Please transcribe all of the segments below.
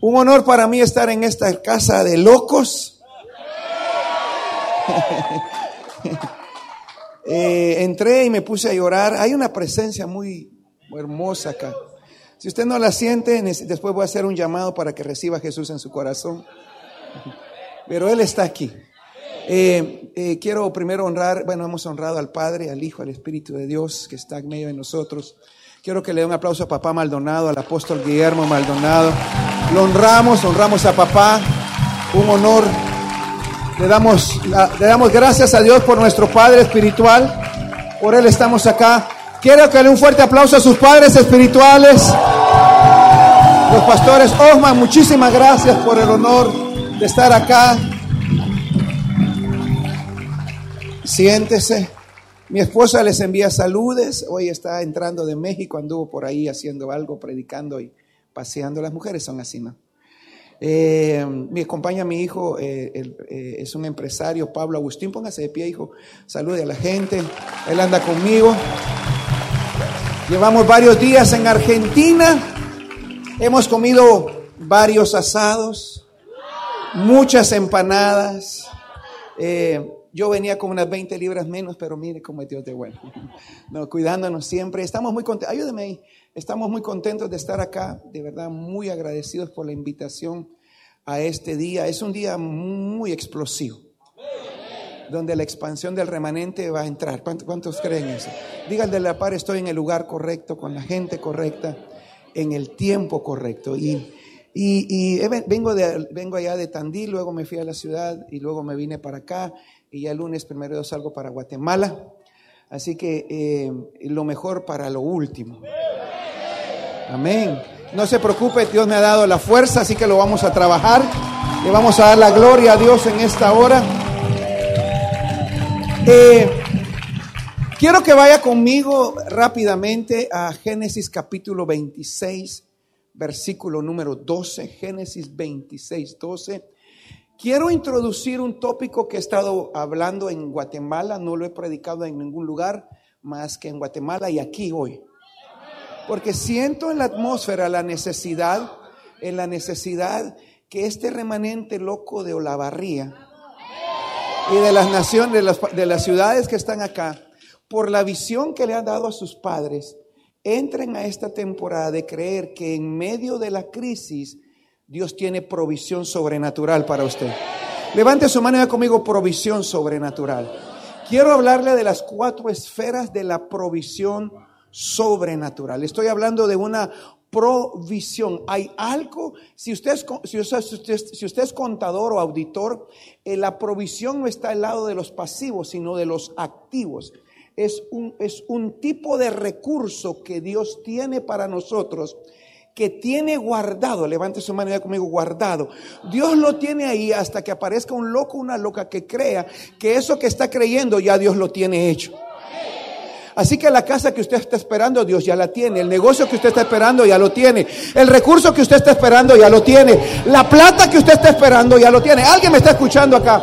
Un honor para mí estar en esta casa de locos. Eh, entré y me puse a llorar. Hay una presencia muy hermosa acá. Si usted no la siente, después voy a hacer un llamado para que reciba a Jesús en su corazón. Pero Él está aquí. Eh, eh, quiero primero honrar, bueno, hemos honrado al Padre, al Hijo, al Espíritu de Dios que está en medio de nosotros. Quiero que le dé un aplauso a papá Maldonado, al apóstol Guillermo Maldonado. Lo honramos, honramos a papá. Un honor. Le damos, le damos gracias a Dios por nuestro Padre espiritual. Por Él estamos acá. Quiero que le un fuerte aplauso a sus padres espirituales. Los pastores Osman, muchísimas gracias por el honor de estar acá. Siéntese. Mi esposa les envía saludes. Hoy está entrando de México, anduvo por ahí haciendo algo, predicando y paseando. Las mujeres son así, ¿no? Eh, me acompaña mi hijo, eh, eh, es un empresario, Pablo Agustín. Póngase de pie, hijo. Salude a la gente. Él anda conmigo. Llevamos varios días en Argentina. Hemos comido varios asados, muchas empanadas. Eh, yo venía con unas 20 libras menos, pero mire cómo es Dios de bueno. No, cuidándonos siempre. Estamos muy contentos. Ayúdeme ahí. Estamos muy contentos de estar acá. De verdad, muy agradecidos por la invitación a este día. Es un día muy explosivo. Donde la expansión del remanente va a entrar. ¿Cuántos, creen eso? Díganle de la par, estoy en el lugar correcto, con la gente correcta, en el tiempo correcto. Y, vengo, de, vengo allá de Tandil, luego me fui a la ciudad y luego me vine para acá y ya el lunes primero salgo para Guatemala. Así que eh, lo mejor para lo último. Amén. No se preocupe, Dios me ha dado la fuerza, así que lo vamos a trabajar. Le vamos a dar la gloria a Dios en esta hora. Eh, quiero que vaya conmigo rápidamente a Génesis capítulo 26, versículo número 12. Génesis 26, 12. Quiero introducir un tópico que he estado hablando en Guatemala, no lo he predicado en ningún lugar más que en Guatemala y aquí hoy. Porque siento en la atmósfera la necesidad, en la necesidad que este remanente loco de Olavarría y de las naciones, de las, de las ciudades que están acá, por la visión que le han dado a sus padres, entren a esta temporada de creer que en medio de la crisis Dios tiene provisión sobrenatural para usted. Levante su mano y conmigo provisión sobrenatural. Quiero hablarle de las cuatro esferas de la provisión sobrenatural. Estoy hablando de una provisión. Hay algo, si usted es, si usted, es contador o auditor, eh, la provisión no está al lado de los pasivos, sino de los activos. Es un, es un tipo de recurso que Dios tiene para nosotros que tiene guardado, levante su mano ya conmigo, guardado. Dios lo tiene ahí hasta que aparezca un loco, una loca que crea que eso que está creyendo ya Dios lo tiene hecho. Así que la casa que usted está esperando, Dios ya la tiene. El negocio que usted está esperando, ya lo tiene. El recurso que usted está esperando, ya lo tiene. La plata que usted está esperando, ya lo tiene. Alguien me está escuchando acá.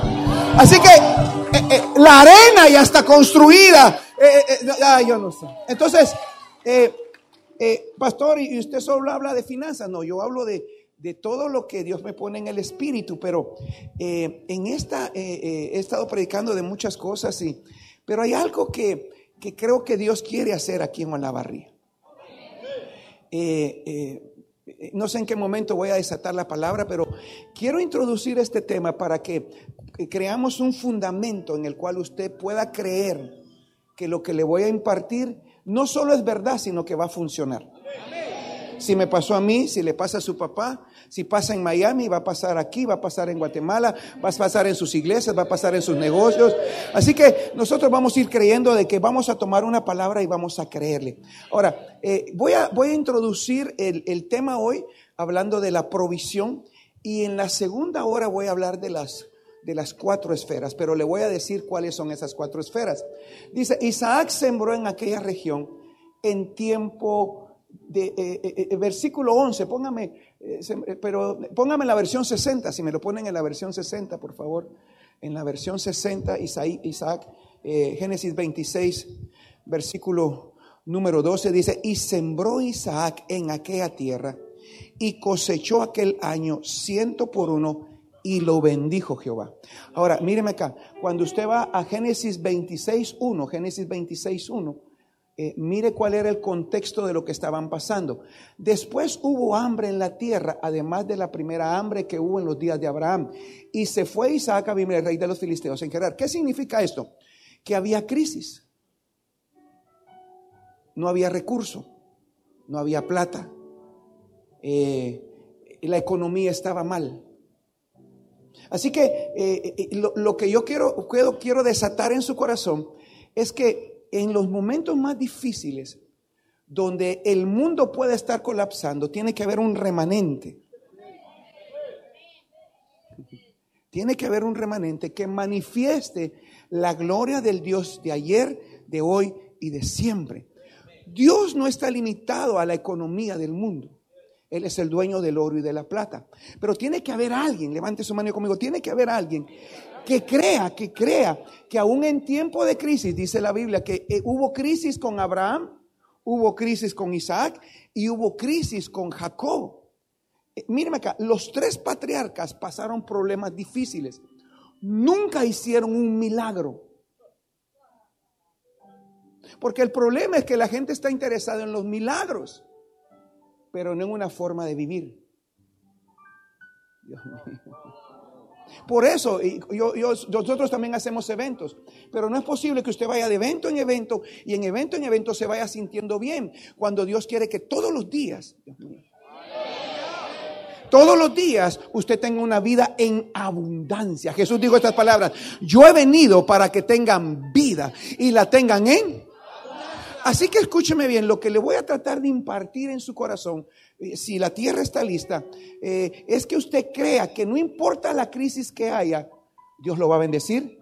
Así que eh, eh, la arena ya está construida. Eh, yo no sé. Entonces, pastor, y usted solo habla de finanzas. No, yo hablo de, todo lo que Dios me pone en el espíritu, pero en esta he estado predicando de muchas cosas, y, pero hay algo que, creo que Dios quiere hacer aquí en Olavarría. no sé en qué momento voy a desatar la palabra, pero quiero introducir este tema para que creamos un fundamento en el cual usted pueda creer que lo que le voy a impartir no solo es verdad, sino que va a funcionar. Si me pasó a mí, si le pasa a su papá, si pasa en Miami, va a pasar aquí, va a pasar en Guatemala, va a pasar en sus iglesias, va a pasar en sus negocios. Así que nosotros vamos a ir creyendo de que vamos a tomar una palabra y vamos a creerle. Ahora, eh, voy, a, voy a introducir el, el tema hoy hablando de la provisión y en la segunda hora voy a hablar de las de las cuatro esferas, pero le voy a decir cuáles son esas cuatro esferas. Dice, Isaac sembró en aquella región en tiempo eh, eh, eh, versículo 11, póngame, pero póngame la versión 60, si me lo ponen en la versión 60, por favor, en la versión 60, Isaac, Isaac Génesis 26, versículo número 12, dice, y sembró Isaac en aquella tierra y cosechó aquel año ciento por uno y lo bendijo Jehová. Ahora, míreme acá, cuando usted va a Génesis 26.1, Génesis 26.1, eh, mire cuál era el contexto de lo que estaban pasando. Después hubo hambre en la tierra, además de la primera hambre que hubo en los días de Abraham. Y se fue Isaac a el rey de los filisteos, en Gerar. ¿Qué significa esto? Que había crisis. No había recurso, no había plata. Eh, la economía estaba mal. Así que eh, lo, que yo quiero, quiero desatar en su corazón es que en los momentos más difíciles, donde el mundo puede estar colapsando, tiene que haber un remanente. Tiene que haber un remanente que manifieste la gloria del Dios de ayer, de hoy y de siempre. Dios no está limitado a la economía del mundo. Él es el dueño del oro y de la plata. Pero tiene que haber alguien, levante su mano conmigo, tiene que haber alguien que crea, que crea que aún en tiempo de crisis, dice la Biblia, que eh, hubo crisis con Abraham, hubo crisis con Isaac y hubo crisis con Jacob. Eh, míreme acá, los tres patriarcas pasaron problemas difíciles. Nunca hicieron un milagro. Porque el problema es que la gente está interesada en los milagros, pero no en una forma de vivir. Dios mío. Por eso nosotros también hacemos eventos, pero no es posible que usted vaya de evento en evento y en evento en evento se vaya sintiendo bien cuando Dios quiere que todos los días, todos los días usted tenga una vida en abundancia. Jesús dijo estas palabras, yo he venido para que tengan vida y la tengan en Así que escúcheme bien, lo que le voy a tratar de impartir en su corazón, eh, si la tierra está lista, eh, es que usted crea que no importa la crisis que haya, Dios lo va a bendecir,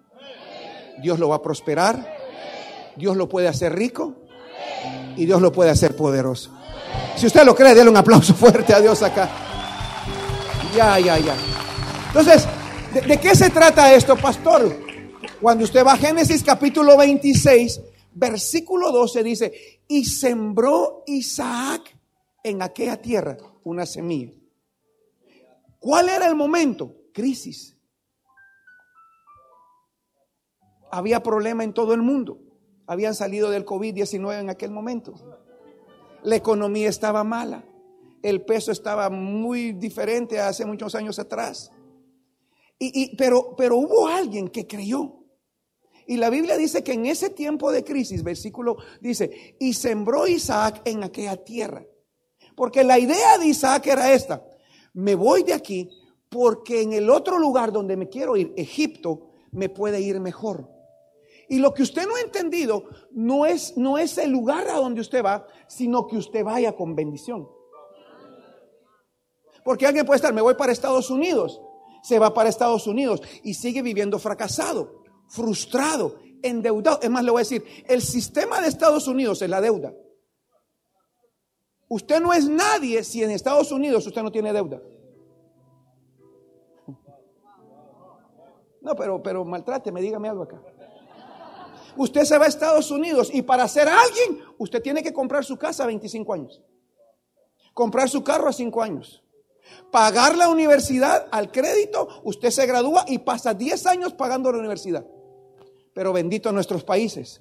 Dios lo va a prosperar, Dios lo puede hacer rico y Dios lo puede hacer poderoso. Si usted lo cree, déle un aplauso fuerte a Dios acá. Ya, ya, ya. Entonces, ¿de, de qué se trata esto, pastor? Cuando usted va a Génesis capítulo 26, versículo 12 dice, y sembró Isaac en aquella tierra una semilla. ¿Cuál era el momento? Crisis. Había problema en todo el mundo. Habían salido del COVID-19 en aquel momento. La economía estaba mala. El peso estaba muy diferente a hace muchos años atrás. Y, pero, pero hubo alguien que creyó. Y la Biblia dice que en ese tiempo de crisis, versículo dice, y sembró Isaac en aquella tierra. Porque la idea de Isaac era esta, me voy de aquí porque en el otro lugar donde me quiero ir, Egipto, me puede ir mejor. Y lo que usted no ha entendido no es, no es el lugar a donde usted va, sino que usted vaya con bendición. Porque alguien puede estar, me voy para Estados Unidos, se va para Estados Unidos y sigue viviendo fracasado frustrado, endeudado. Es más, le voy a decir, el sistema de Estados Unidos es la deuda. Usted no es nadie si en Estados Unidos usted no tiene deuda. No, pero, pero maltráteme, dígame algo acá. Usted se va a Estados Unidos y para ser alguien, usted tiene que comprar su casa a 25 años. Comprar su carro a 5 años pagar la universidad al crédito, usted se gradúa y pasa 10 años pagando la universidad. Pero bendito nuestros países.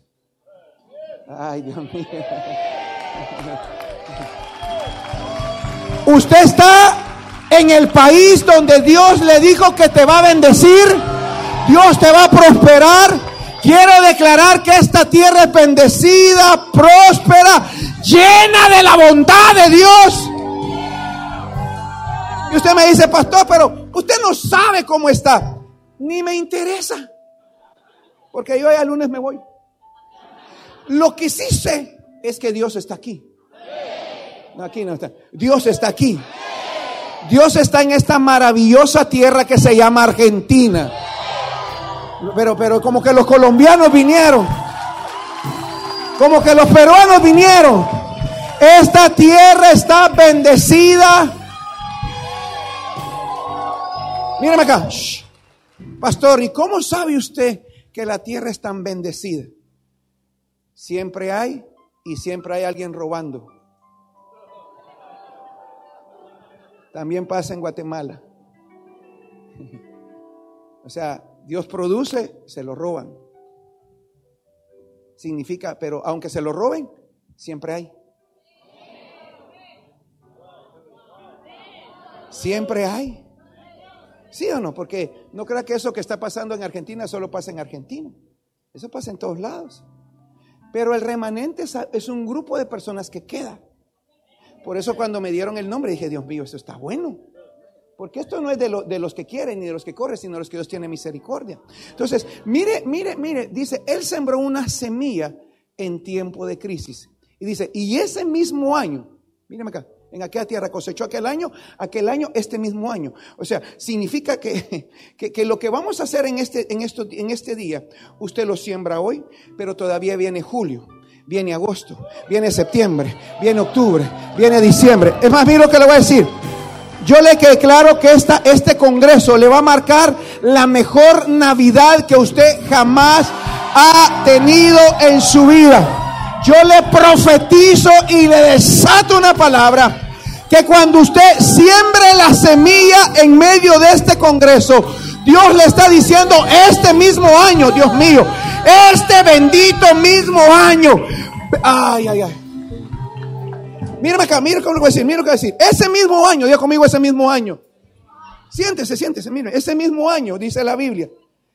Ay, Dios mío. Usted está en el país donde Dios le dijo que te va a bendecir. Dios te va a prosperar. Quiero declarar que esta tierra es bendecida, próspera, llena de la bondad de Dios. Y usted me dice, pastor, pero usted no sabe cómo está. Ni me interesa. Porque yo ya el lunes me voy. Lo que sí sé es que Dios está aquí. aquí no está. Dios está aquí. Dios está en esta maravillosa tierra que se llama Argentina. Pero, pero como que los colombianos vinieron. Como que los peruanos vinieron. Esta tierra está bendecida. Mírame acá. Pastor, ¿y cómo sabe usted que la tierra es tan bendecida. Siempre hay y siempre hay alguien robando. también pasa en Guatemala. O sea, Dios produce, se lo roban. Significa, pero aunque se lo roben, siempre hay. Siempre hay. ¿Sí o no? Porque no crea que eso que está pasando en Argentina solo pasa en Argentina. Eso pasa en todos lados. Pero el remanente es un grupo de personas que queda. Por eso cuando me dieron el nombre dije, Dios mío, eso está bueno. Porque esto no es de, los que quieren ni de los que corren, sino de los que Dios tiene misericordia. Entonces, mire, mire, mire, dice, Él sembró una semilla en tiempo de crisis. Y dice, y ese mismo año, míreme acá, en aquella tierra cosechó aquel año, aquel año, este mismo año. O sea, significa que, que, lo que vamos a hacer en este, en, esto, en este día, usted lo siembra hoy, pero todavía viene julio, viene agosto, viene septiembre, viene octubre, viene diciembre. Es más, mira lo que le voy a decir. Yo le quedé claro que esta, este Congreso le va a marcar la mejor Navidad que usted jamás ha tenido en su vida. Yo le profetizo y le desato una palabra que cuando usted siembre la semilla en medio de este Congreso, Dios le está diciendo este mismo año, Dios mío, este bendito mismo año. Ay, ay, ay. Mírame acá, mira cómo lo voy a decir, mira lo que voy a decir. Ese mismo año, diga conmigo ese mismo año. Siéntese, siéntese, mire, ese mismo año, dice la Biblia.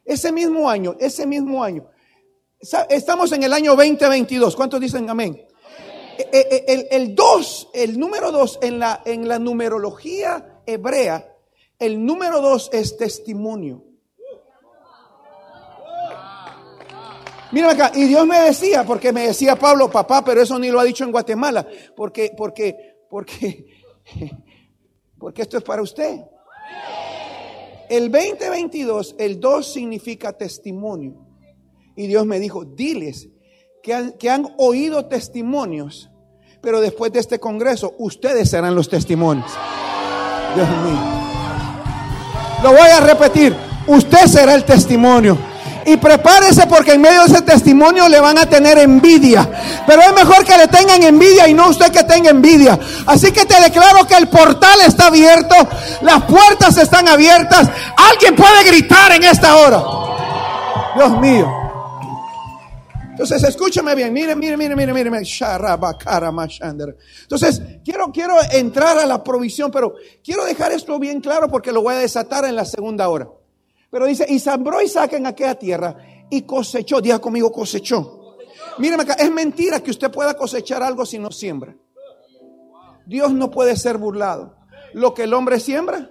Ese mismo año, ese mismo año. Estamos en el año 2022. ¿Cuántos dicen amén? Eh, eh, el 2, el, número 2 en la, en la numerología hebrea, el número 2 es testimonio. Mira acá, y Dios me decía, porque me decía Pablo, papá, pero eso ni lo ha dicho en Guatemala, porque, porque, porque, porque esto es para usted. El 2022, el 2 significa testimonio. Y Dios me dijo, diles que han, que han oído testimonios, pero después de este congreso, ustedes serán los testimonios. Dios mío. Lo voy a repetir, usted será el testimonio. Y prepárese porque en medio de ese testimonio le van a tener envidia. Pero es mejor que le tengan envidia y no usted que tenga envidia. Así que te declaro que el portal está abierto, las puertas están abiertas. Alguien puede gritar en esta hora. Dios mío. Entonces, escúchame bien, mire, mire, mire, mire, mire, Entonces, quiero, quiero entrar a la provisión, pero quiero dejar esto bien claro porque lo voy a desatar en la segunda hora. Pero dice, y sembró Isaac en aquella tierra y cosechó, diga conmigo cosechó. Míreme acá, es mentira que usted pueda cosechar algo si no siembra. Dios no puede ser burlado. Lo que el hombre siembra,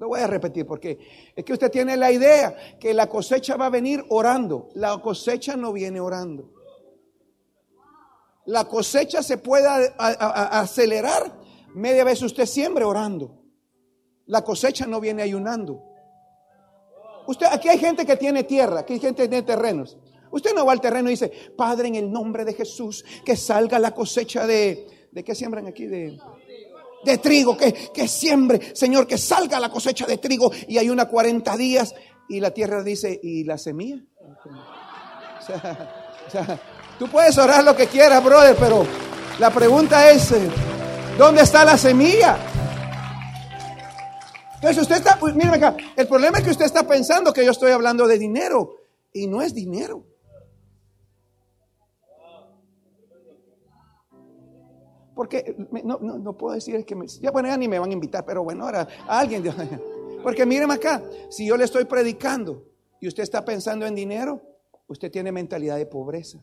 lo voy a repetir porque es que usted tiene la idea que la cosecha va a venir orando. La cosecha no viene orando. La cosecha se puede acelerar media vez usted siembre orando. La cosecha no viene ayunando. Usted, aquí hay gente que tiene tierra, aquí hay gente que tiene terrenos. Usted no va al terreno y dice, Padre, en el nombre de Jesús, que salga la cosecha de, ¿de qué siembran aquí? De, de trigo, que, que siembre, Señor, que salga la cosecha de trigo. Y hay una 40 días y la tierra dice, ¿y la semilla? O sea, tú puedes orar lo que quieras, brother, pero la pregunta es, eh, ¿dónde está la semilla? Entonces usted está, pues, acá, el problema es que usted está pensando que yo estoy hablando de dinero y no es dinero. Porque no, no, puedo decir que me, ya bueno, ya ni me van a invitar, pero bueno, ahora alguien, porque míreme acá, si yo le estoy predicando y usted está pensando en dinero, usted tiene mentalidad de pobreza.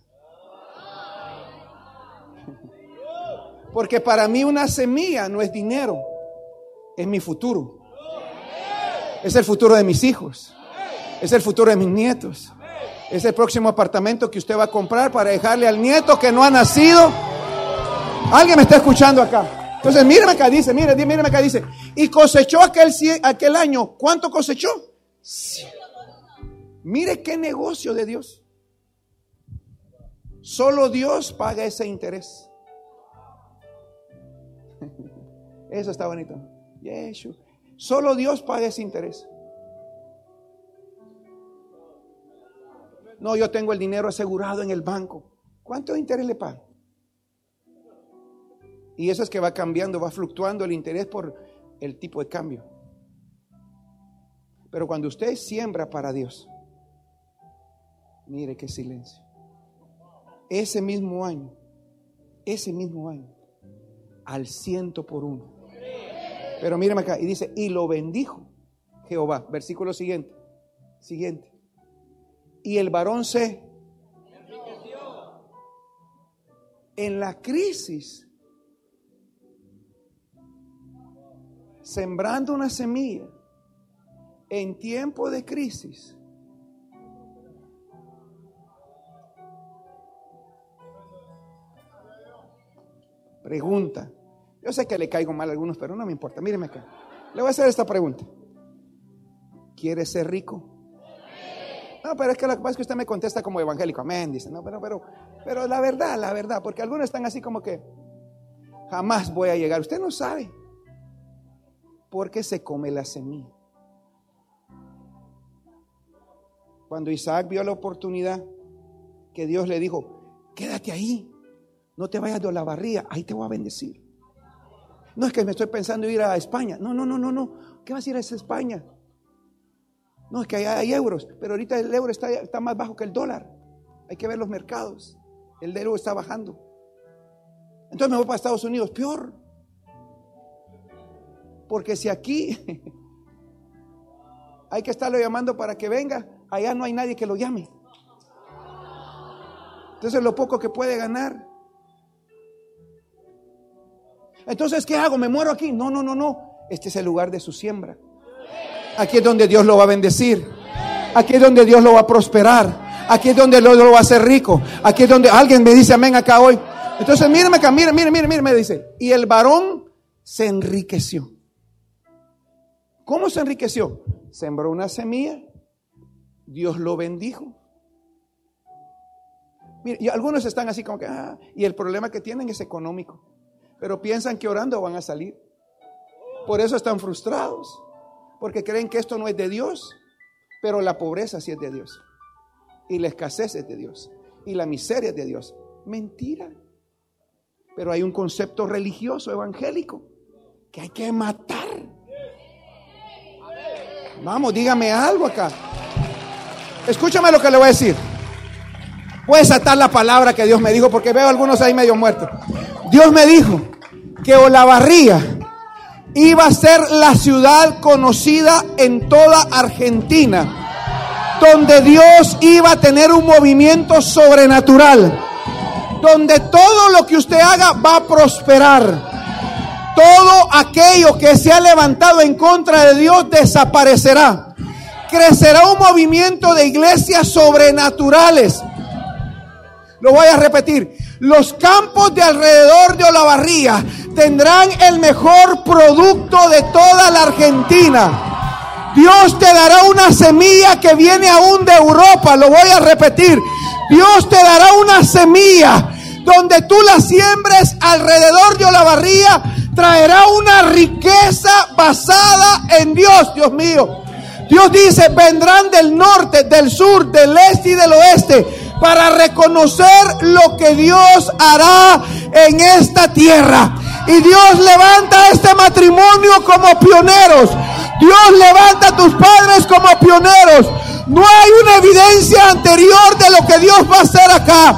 Porque para mí una semilla no es dinero, es mi futuro. Es el futuro de mis hijos. Es el futuro de mis nietos. Es el próximo apartamento que usted va a comprar para dejarle al nieto que no ha nacido. Alguien me está escuchando acá. Entonces, míreme acá, dice, mire, míreme acá, dice. Y cosechó aquel, aquel año. ¿Cuánto cosechó? Mire qué negocio de Dios. Solo Dios paga ese interés. Eso está bonito. Solo Dios paga ese interés. No, yo tengo el dinero asegurado en el banco. ¿Cuánto interés le paga? Y eso es que va cambiando, va fluctuando el interés por el tipo de cambio. Pero cuando usted siembra para Dios, mire qué silencio. Ese mismo año, ese mismo año, al ciento por uno. Pero míreme acá, y dice, y lo bendijo Jehová. Versículo siguiente. Siguiente. Y el varón se en la crisis, sembrando una semilla en tiempo de crisis. Pregunta. Yo sé que le caigo mal a algunos, pero no me importa. Míreme acá. Le voy a hacer esta pregunta. ¿Quiere ser rico? No, pero es que lo que es que usted me contesta como evangélico. Amén, dice. No, pero, pero, pero la verdad, la verdad, porque algunos están así como que jamás voy a llegar. Usted no sabe por qué se come la semilla. Cuando Isaac vio la oportunidad que Dios le dijo, quédate ahí, no te vayas de la barría, ahí te voy a bendecir. No es que me estoy pensando ir a España. No, no, no, no, no. ¿Qué vas a ir a España? No, es que hay, hay euros, pero ahorita el euro está, está más bajo que el dólar. Hay que ver los mercados. El euro está bajando. Entonces me voy para Estados Unidos, peor. Porque si aquí hay que estarlo llamando para que venga, allá no hay nadie que lo llame. Entonces lo poco que puede ganar. Entonces, ¿qué hago? ¿Me muero aquí? No, no, no, no. Este es el lugar de su siembra. Aquí es donde Dios lo va a bendecir. Aquí es donde Dios lo va a prosperar. Aquí es donde Dios lo va a hacer rico. Aquí es donde alguien me dice amén acá hoy. Entonces, míreme acá, mire, mire, mire, me dice. Y el varón se enriqueció. ¿Cómo se enriqueció? Sembró una semilla Dios lo bendijo. y algunos están así como que, ah, y el problema que tienen es económico, pero piensan que orando van a salir. Por eso están frustrados, porque creen que esto no es de Dios, pero la pobreza sí es de Dios, y la escasez es de Dios, y la miseria es de Dios. Mentira. Pero hay un concepto religioso, evangélico, que hay que matar. Vamos, dígame algo acá. Escúchame lo que le voy a decir. Puedes atar la palabra que Dios me dijo porque veo algunos ahí medio muertos. Dios me dijo que Olavarría iba a ser la ciudad conocida en toda Argentina, donde Dios iba a tener un movimiento sobrenatural, donde todo lo que usted haga va a prosperar. Todo aquello que se ha levantado en contra de Dios desaparecerá crecerá un movimiento de iglesias sobrenaturales. Lo voy a repetir. Los campos de alrededor de Olavarría tendrán el mejor producto de toda la Argentina. Dios te dará una semilla que viene aún de Europa. Lo voy a repetir. Dios te dará una semilla donde tú la siembres alrededor de Olavarría. Traerá una riqueza basada en Dios, Dios mío. Dios dice, vendrán del norte, del sur, del este y del oeste para reconocer lo que Dios hará en esta tierra. Y Dios levanta este matrimonio como pioneros. Dios levanta a tus padres como pioneros. No hay una evidencia anterior de lo que Dios va a hacer acá.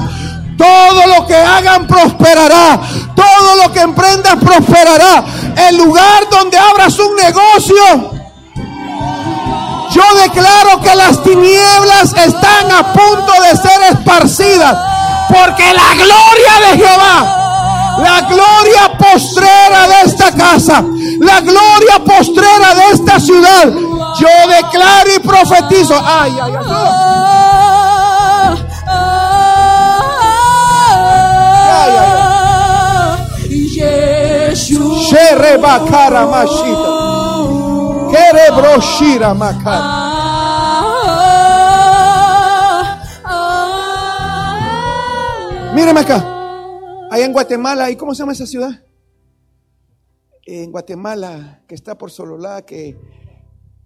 Todo lo que hagan prosperará. Todo lo que emprendan prosperará. El lugar donde abras un negocio yo declaro que las tinieblas están a punto de ser esparcidas. Porque la gloria de Jehová, la gloria postrera de esta casa, la gloria postrera de esta ciudad, yo declaro y profetizo. Ay, ay. ay, ay. Míreme acá. Allá en Guatemala, ¿y cómo se llama esa ciudad? En Guatemala, que está por Sololá, que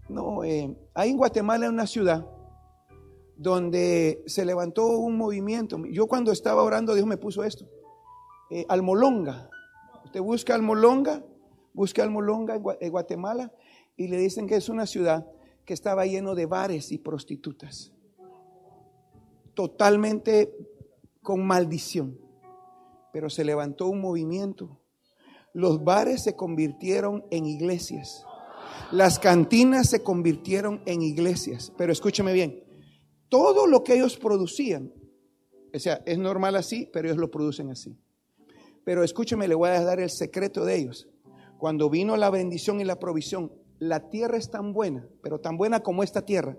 no, eh, ahí en Guatemala es una ciudad donde se levantó un movimiento. Yo cuando estaba orando, Dios me puso esto. Eh, Almolonga. Usted busca Almolonga, busca Almolonga en Guatemala y le dicen que es una ciudad que estaba lleno de bares y prostitutas. Totalmente con maldición. Pero se levantó un movimiento. Los bares se convirtieron en iglesias. Las cantinas se convirtieron en iglesias. Pero escúcheme bien, todo lo que ellos producían, o sea, es normal así, pero ellos lo producen así. Pero escúcheme, le voy a dar el secreto de ellos. Cuando vino la bendición y la provisión, la tierra es tan buena, pero tan buena como esta tierra,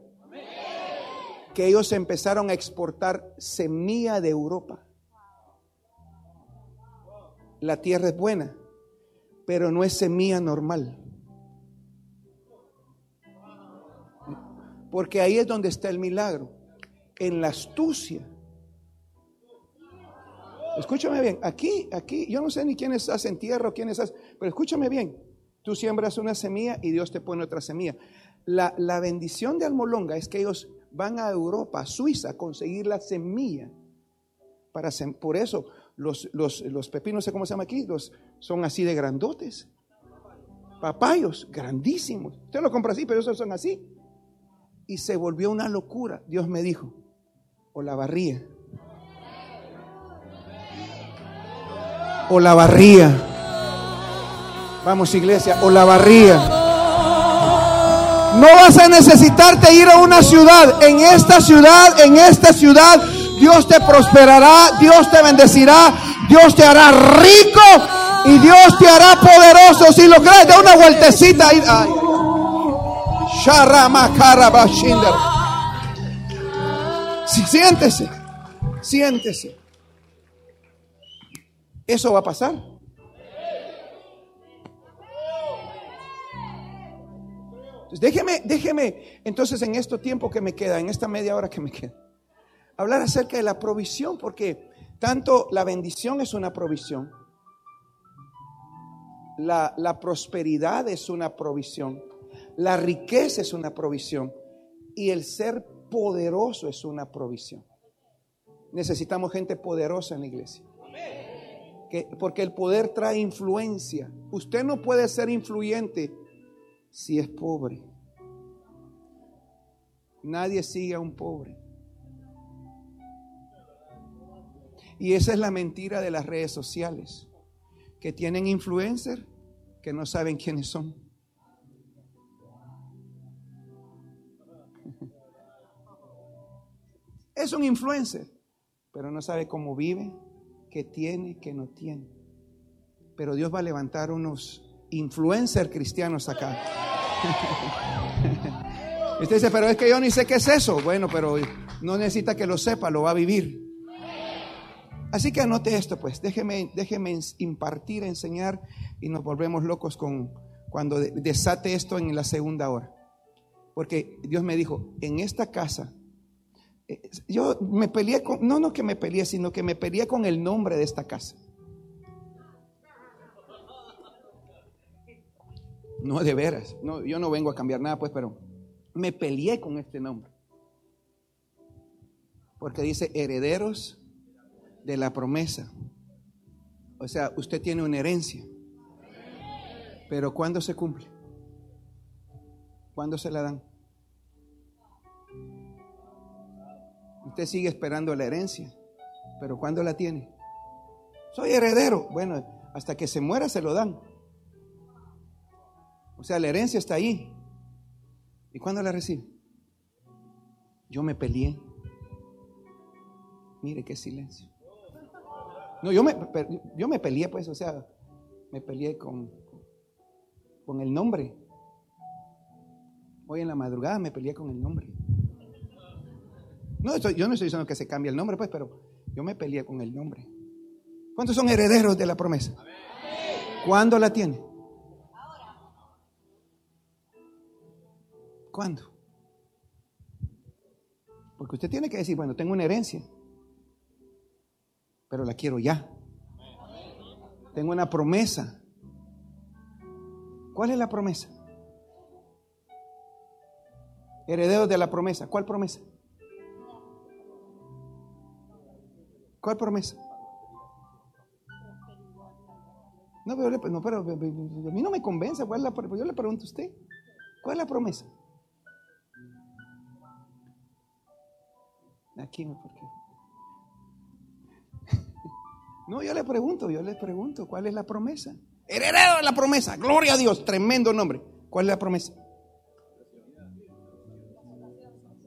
que ellos empezaron a exportar semilla de Europa. La tierra es buena, pero no es semilla normal. Porque ahí es donde está el milagro, en la astucia. Escúchame bien, aquí, aquí, yo no sé ni quiénes hacen tierra o quiénes hacen, pero escúchame bien, tú siembras una semilla y Dios te pone otra semilla. La, la bendición de Almolonga es que ellos van a Europa, a Suiza, a conseguir la semilla. Para, por eso los, los, los pepinos, no sé cómo se llama aquí, los, son así de grandotes. Papayos, grandísimos. Usted lo compra así, pero esos son así. Y se volvió una locura. Dios me dijo, o la barría. O la barría. Vamos iglesia, o la barría. No vas a necesitarte ir a una ciudad. En esta ciudad, en esta ciudad, Dios te prosperará, Dios te bendecirá, Dios te hará rico y Dios te hará poderoso. Si lo crees, da una vueltecita siéntese, siéntese. Eso va a pasar. déjeme, déjeme, entonces en este tiempo que me queda, en esta media hora que me queda, hablar acerca de la provisión, porque tanto la bendición es una provisión, la, la prosperidad es una provisión, la riqueza es una provisión y el ser poderoso es una provisión. Necesitamos gente poderosa en la iglesia. Que, porque el poder trae influencia. Usted no puede ser influyente si es pobre. Nadie sigue a un pobre. Y esa es la mentira de las redes sociales, que tienen influencers que no saben quiénes son. Es un influencer, pero no sabe cómo vive, qué tiene, qué no tiene. Pero Dios va a levantar unos influencers cristianos acá. Usted dice, pero es que yo ni sé qué es eso. Bueno, pero no necesita que lo sepa, lo va a vivir. Así que anote esto, pues, déjeme, déjeme impartir, enseñar y nos volvemos locos con cuando desate esto en la segunda hora. Porque Dios me dijo, en esta casa, yo me peleé con, no, no que me peleé, sino que me peleé con el nombre de esta casa. No, de veras. No, yo no vengo a cambiar nada, pues, pero me peleé con este nombre. Porque dice herederos de la promesa. O sea, usted tiene una herencia. Pero ¿cuándo se cumple? ¿Cuándo se la dan? Usted sigue esperando la herencia. Pero ¿cuándo la tiene? Soy heredero. Bueno, hasta que se muera se lo dan. O sea, la herencia está ahí. ¿Y cuándo la recibe? Yo me peleé. Mire qué silencio. No, yo me, yo me peleé, pues, o sea, me peleé con, con el nombre. Hoy en la madrugada me peleé con el nombre. No, yo no estoy diciendo que se cambie el nombre, pues, pero yo me peleé con el nombre. ¿Cuántos son herederos de la promesa? ¿Cuándo la tiene? ¿Cuándo? Porque usted tiene que decir, bueno, tengo una herencia, pero la quiero ya. Tengo una promesa. ¿Cuál es la promesa? Herederos de la promesa. ¿Cuál promesa? ¿Cuál promesa? No, No, pero, no, pero a mí no me convence. ¿Cuál la, yo le pregunto a usted, ¿cuál es la promesa? Aquí, ¿por qué? No, yo le pregunto, yo le pregunto, ¿cuál es la promesa? Heredero de la promesa, gloria a Dios, tremendo nombre. ¿Cuál es la promesa?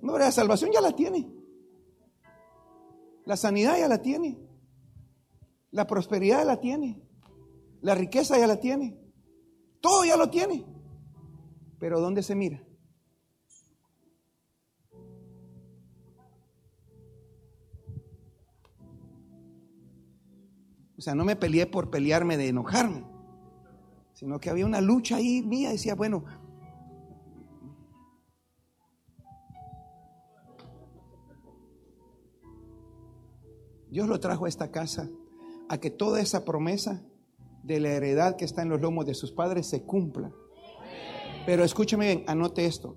No, la salvación ya la tiene. La sanidad ya la tiene. La prosperidad ya la tiene. La riqueza ya la tiene. Todo ya lo tiene. Pero ¿dónde se mira? O sea, no me peleé por pelearme de enojarme, sino que había una lucha ahí mía. Decía, bueno, Dios lo trajo a esta casa a que toda esa promesa de la heredad que está en los lomos de sus padres se cumpla. Pero escúchame bien, anote esto.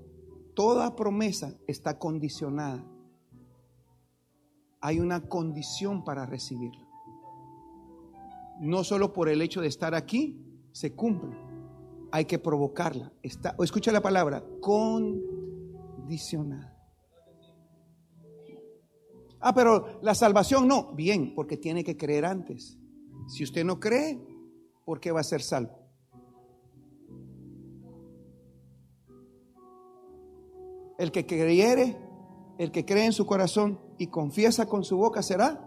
Toda promesa está condicionada. Hay una condición para recibirla no solo por el hecho de estar aquí, se cumple. Hay que provocarla. Está, o escucha la palabra, condicionada. Ah, pero la salvación no. Bien, porque tiene que creer antes. Si usted no cree, ¿por qué va a ser salvo? El que creyere, el que cree en su corazón y confiesa con su boca será.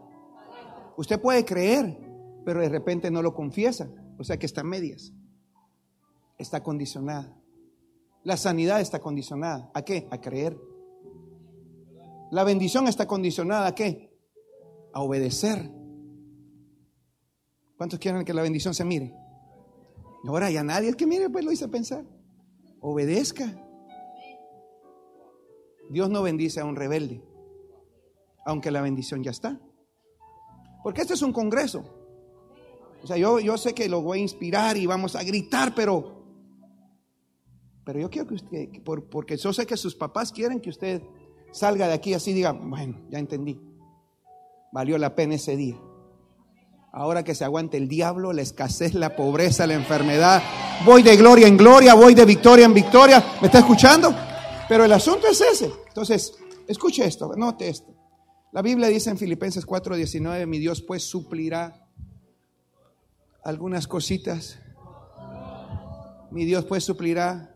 Usted puede creer, pero de repente no lo confiesa. O sea que está en medias. Está condicionada. La sanidad está condicionada. ¿A qué? A creer. La bendición está condicionada a qué? A obedecer. ¿Cuántos quieren que la bendición se mire? Ahora ya nadie el que mire, pues lo hice pensar. Obedezca. Dios no bendice a un rebelde, aunque la bendición ya está. Porque este es un congreso. O sea, yo, yo sé que lo voy a inspirar y vamos a gritar, pero, pero yo quiero que usted, porque yo sé que sus papás quieren que usted salga de aquí así y diga, bueno, ya entendí. Valió la pena ese día. Ahora que se aguante el diablo, la escasez, la pobreza, la enfermedad. Voy de gloria en gloria, voy de victoria en victoria. ¿Me está escuchando? Pero el asunto es ese. Entonces, escuche esto, note esto. La Biblia dice en Filipenses 4:19, mi Dios pues suplirá algunas cositas. Mi Dios pues suplirá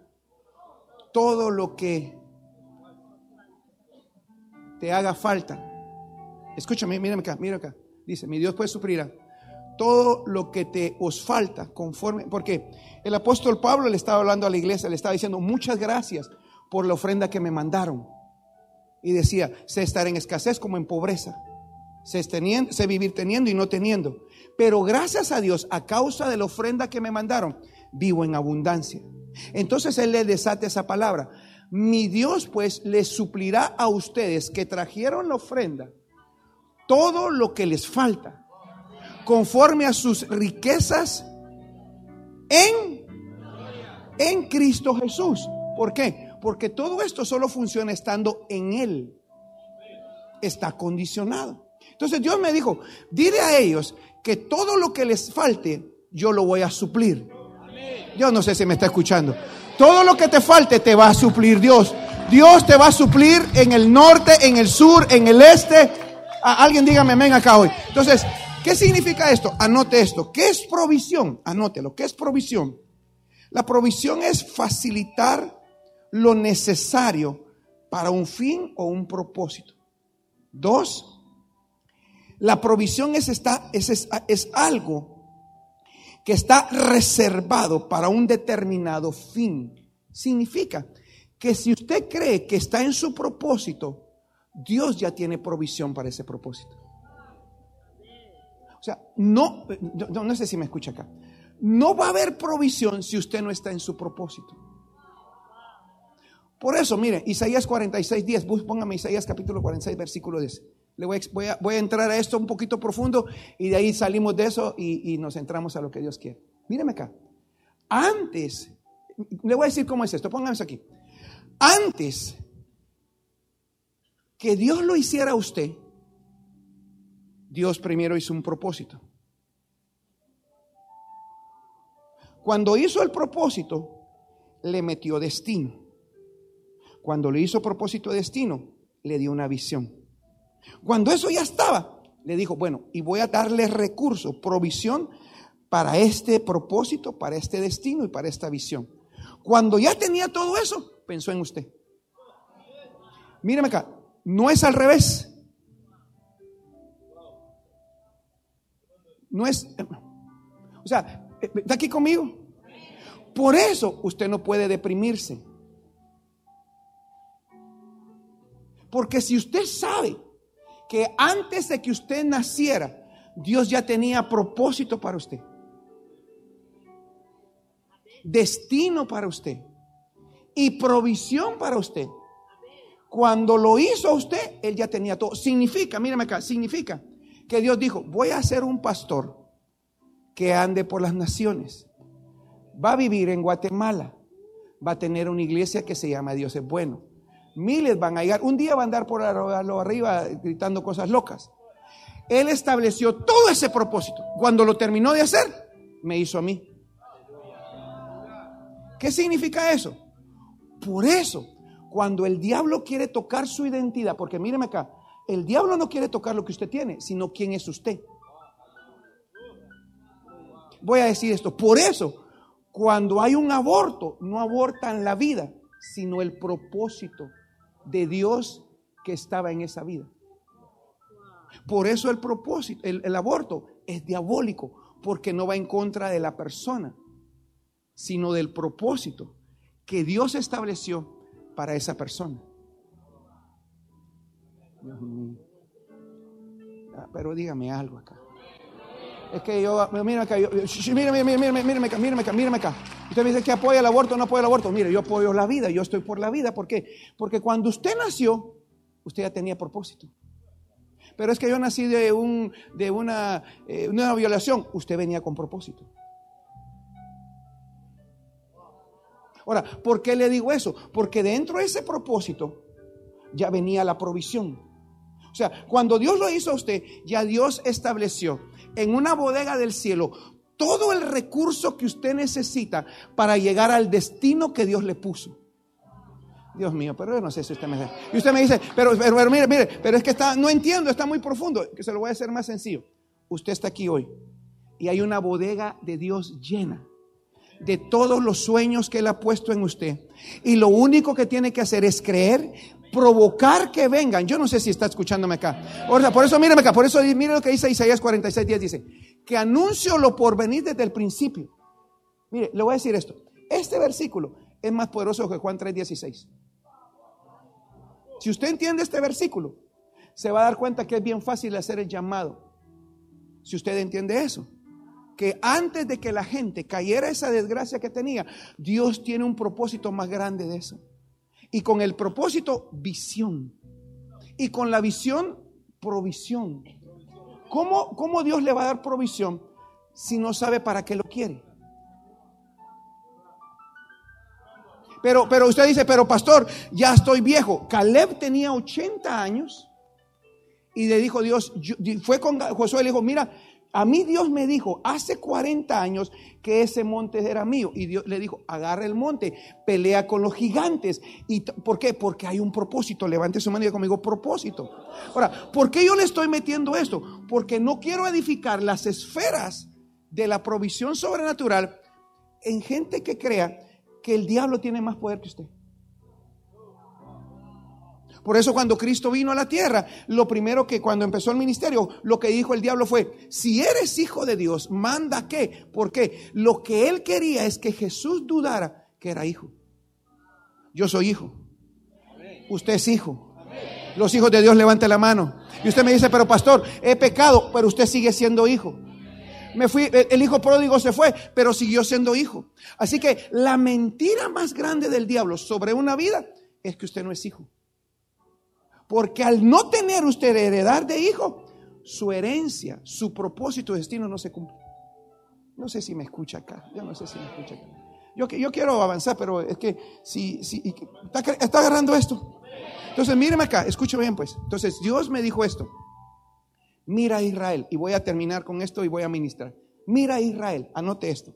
todo lo que te haga falta. Escúchame, mírame acá, mira acá. Dice, mi Dios pues suplirá todo lo que te os falta conforme, porque el apóstol Pablo le estaba hablando a la iglesia, le estaba diciendo muchas gracias por la ofrenda que me mandaron. Y decía, sé estar en escasez como en pobreza, sé, sé vivir teniendo y no teniendo. Pero gracias a Dios, a causa de la ofrenda que me mandaron, vivo en abundancia. Entonces Él le desata esa palabra. Mi Dios pues les suplirá a ustedes que trajeron la ofrenda todo lo que les falta, conforme a sus riquezas en, en Cristo Jesús. ¿Por qué? Porque todo esto solo funciona estando en Él. Está condicionado. Entonces Dios me dijo, dile a ellos que todo lo que les falte, yo lo voy a suplir. Yo no sé si me está escuchando. Todo lo que te falte te va a suplir Dios. Dios te va a suplir en el norte, en el sur, en el este. alguien dígame amén acá hoy. Entonces, ¿qué significa esto? Anote esto. ¿Qué es provisión? Anótelo. ¿Qué es provisión? La provisión es facilitar lo necesario para un fin o un propósito. Dos, la provisión es, es, es algo que está reservado para un determinado fin. Significa que si usted cree que está en su propósito, Dios ya tiene provisión para ese propósito. O sea, no, no, sé si me escucha acá. No va a haber provisión si usted no está en su propósito. Por eso, mire, Isaías 46, 10, póngame Isaías capítulo 46, versículo 10. Le voy a, entrar a esto un poquito profundo y de ahí salimos de eso y, y nos entramos a lo que Dios quiere. Míreme acá. Antes, le voy a decir cómo es esto, pónganse aquí. Antes que Dios lo hiciera a usted, Dios primero hizo un propósito. Cuando hizo el propósito, le metió destino. Cuando le hizo propósito destino, le dio una visión. Cuando eso ya estaba, le dijo, bueno, y voy a darle recursos, provisión para este propósito, para este destino y para esta visión. Cuando ya tenía todo eso, pensó en usted. Míreme acá, no es al revés. No es, o sea, ¿está aquí conmigo? Por eso usted no puede deprimirse. Porque si usted sabe que antes de que usted naciera, Dios ya tenía propósito para usted, destino para usted y provisión para usted. Cuando lo hizo usted, Él ya tenía todo. Significa, mírame acá, significa que Dios dijo, voy a ser un pastor que ande por las naciones. Va a vivir en Guatemala. Va a tener una iglesia que se llama Dios es bueno. Miles van a llegar. Un día va a andar por arriba gritando cosas locas. Él estableció todo ese propósito. Cuando lo terminó de hacer, me hizo a mí. ¿Qué significa eso? Por eso, cuando el diablo quiere tocar su identidad, porque míreme acá, el diablo no quiere tocar lo que usted tiene, sino quién es usted. Voy a decir esto, por eso, cuando hay un aborto, no abortan la vida, sino el propósito de Dios que estaba en esa vida. Por eso el propósito, el, aborto es diabólico, porque no va en contra de la persona, sino del propósito que Dios estableció para esa persona. Ah, pero dígame algo acá. Es que yo, mírame acá, yo, mírame, mírame, mírame, acá, mírame acá, mírame acá. Usted me dice que apoya el aborto o no apoya el aborto. Mire, yo apoyo la vida, yo estoy por la vida. ¿Por qué? Porque cuando usted nació, usted ya tenía propósito. Pero es que yo nací de, un, de una, eh, una violación. Usted venía con propósito. Ahora, ¿por qué le digo eso? Porque dentro de ese propósito ya venía la provisión. O sea, cuando Dios lo hizo a usted, ya Dios estableció en una bodega del cielo todo el recurso que usted necesita para llegar al destino que Dios le puso. Dios mío, pero yo no sé si usted me Y usted me dice, pero, pero, mire, mire, pero es que está, no entiendo, está muy profundo. Que se lo voy a hacer más sencillo. Usted está aquí hoy y hay una bodega de Dios llena de todos los sueños que Él ha puesto en usted. Y lo único que tiene que hacer es creer, provocar que vengan. Yo no sé si está escuchándome acá. Por eso mírame acá, por eso mire lo que dice Isaías 46, 10, dice, que anuncio lo por venir desde el principio. Mire, le voy a decir esto. Este versículo es más poderoso que Juan 3, 16. Si usted entiende este versículo, se va a dar cuenta que es bien fácil hacer el llamado. Si usted entiende eso que antes de que la gente cayera esa desgracia que tenía, Dios tiene un propósito más grande de eso. Y con el propósito, visión. Y con la visión, provisión. ¿Cómo, ¿Cómo, Dios le va a dar provisión si no sabe para qué lo quiere? Pero, pero usted dice, pero pastor, ya estoy viejo. Caleb tenía 80 años y le dijo Dios, fue con Josué le dijo, mira, a mí Dios me dijo hace 40 años que ese monte era mío. Y Dios le dijo, agarra el monte, pelea con los gigantes. ¿Y por qué? Porque hay un propósito. Levante su mano y conmigo, propósito. Ahora, ¿por qué yo le estoy metiendo esto? Porque no quiero edificar las esferas de la provisión sobrenatural en gente que crea que el diablo tiene más poder que usted. Por eso cuando Cristo vino a la tierra, lo primero que cuando empezó el ministerio, lo que dijo el diablo fue, si eres hijo de Dios, manda qué. Porque lo que él quería es que Jesús dudara que era hijo. Yo soy hijo. Usted es hijo. Los hijos de Dios levanten la mano. Y usted me dice, pero pastor, he pecado, pero usted sigue siendo hijo. Me fui, el hijo pródigo se fue, pero siguió siendo hijo. Así que la mentira más grande del diablo sobre una vida es que usted no es hijo. Porque al no tener usted heredar de hijo, su herencia, su propósito, destino no se cumple. No sé si me escucha acá. Yo no sé si me escucha acá. Yo, yo quiero avanzar, pero es que si, si está, está agarrando esto. Entonces, míreme acá, escuche bien pues. Entonces, Dios me dijo esto. Mira a Israel, y voy a terminar con esto y voy a ministrar. Mira a Israel, anote esto.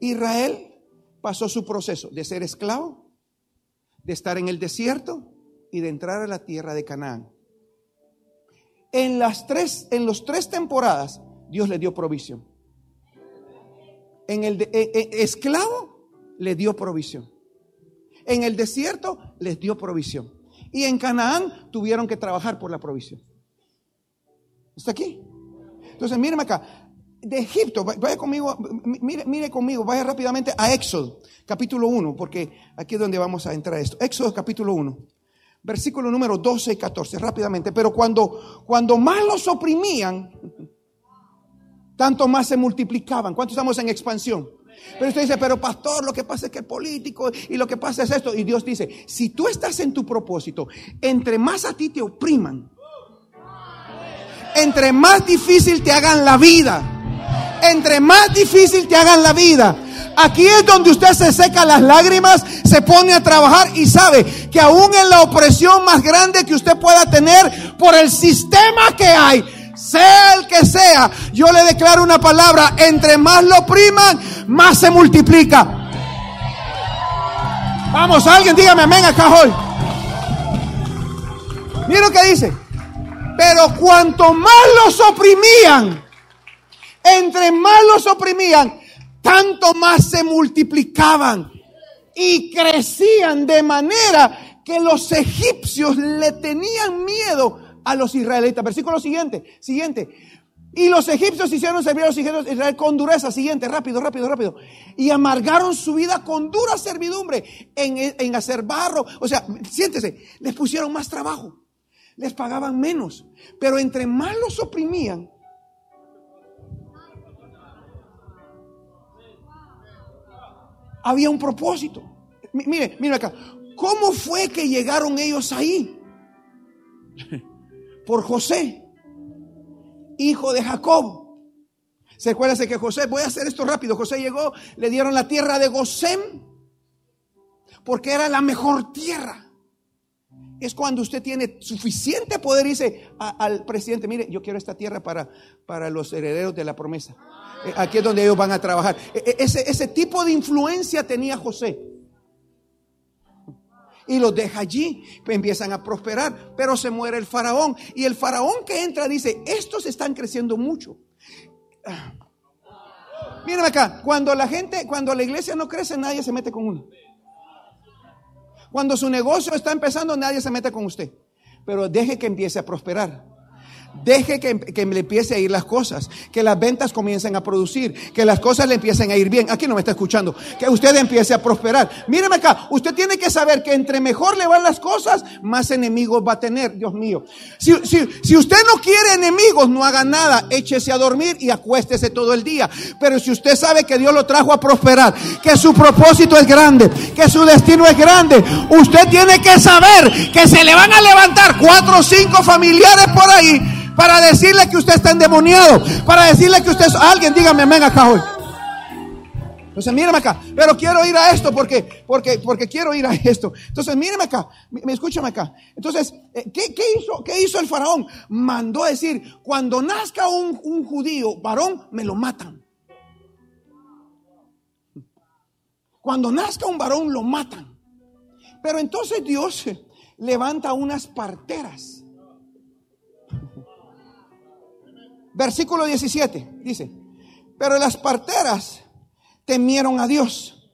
Israel pasó su proceso de ser esclavo, de estar en el desierto y de entrar a la tierra de Canaán. En las tres, en los tres temporadas, Dios le dio provisión. En el eh, eh, esclavo le dio provisión. En el desierto les dio provisión. Y en Canaán tuvieron que trabajar por la provisión. ¿Está aquí? Entonces, míreme acá de Egipto, vaya conmigo, mire, mire conmigo, vaya rápidamente a Éxodo, capítulo 1, porque aquí es donde vamos a entrar esto. Éxodo, capítulo 1, versículo número 12 y 14, rápidamente. Pero cuando, cuando más los oprimían, tanto más se multiplicaban. ¿Cuántos estamos en expansión? Pero usted dice, pero pastor, lo que pasa es que el político y lo que pasa es esto. Y Dios dice, si tú estás en tu propósito, entre más a ti te opriman, entre más difícil te hagan la vida, entre más difícil te hagan la vida. Aquí es donde usted se seca las lágrimas, se pone a trabajar y sabe que aún en la opresión más grande que usted pueda tener por el sistema que hay, sea el que sea, yo le declaro una palabra, entre más lo opriman, más se multiplica. Vamos, alguien dígame amén acá hoy. Mira lo que dice. Pero cuanto más los oprimían, entre más los oprimían, tanto más se multiplicaban y crecían de manera que los egipcios le tenían miedo a los israelitas. Versículo siguiente, siguiente. Y los egipcios hicieron servir a los hijos de Israel con dureza. Siguiente, rápido, rápido, rápido. Y amargaron su vida con dura servidumbre en, en hacer barro. O sea, siéntese, les pusieron más trabajo. Les pagaban menos. Pero entre más los oprimían, había un propósito. Mire, mire acá. ¿Cómo fue que llegaron ellos ahí? Por José, hijo de Jacob. ¿Se acuerdan que José, voy a hacer esto rápido, José llegó, le dieron la tierra de Gosén, porque era la mejor tierra. Es cuando usted tiene suficiente poder y dice al presidente, mire, yo quiero esta tierra para, para los herederos de la promesa. Aquí es donde ellos van a trabajar. E, e, ese, ese tipo de influencia tenía José. Y los deja allí, empiezan a prosperar, pero se muere el faraón. Y el faraón que entra dice, estos están creciendo mucho. Miren acá, cuando la gente, cuando la iglesia no crece, nadie se mete con uno. Cuando su negocio está empezando, nadie se mete con usted. Pero deje que empiece a prosperar. Deje que, que, le empiece a ir las cosas, que las ventas comiencen a producir, que las cosas le empiecen a ir bien. Aquí no me está escuchando. Que usted empiece a prosperar. Míreme acá, usted tiene que saber que entre mejor le van las cosas, más enemigos va a tener. Dios mío. Si, si, si usted no quiere enemigos, no haga nada. Échese a dormir y acuéstese todo el día. Pero si usted sabe que Dios lo trajo a prosperar, que su propósito es grande, que su destino es grande, usted tiene que saber que se le van a levantar cuatro o cinco familiares por ahí para decirle que usted está endemoniado, para decirle que usted es alguien, dígame amén acá hoy. Entonces, míreme acá, pero quiero ir a esto porque, porque, porque quiero ir a esto. Entonces, míreme acá, me, escúchame acá. Entonces, eh, ¿qué, ¿qué, hizo, ¿qué hizo el faraón? Mandó decir, cuando nazca un judío varón, me lo matan. Cuando nazca un varón, lo matan. Pero entonces Dios levanta unas parteras Versículo 17 dice, pero las parteras temieron a Dios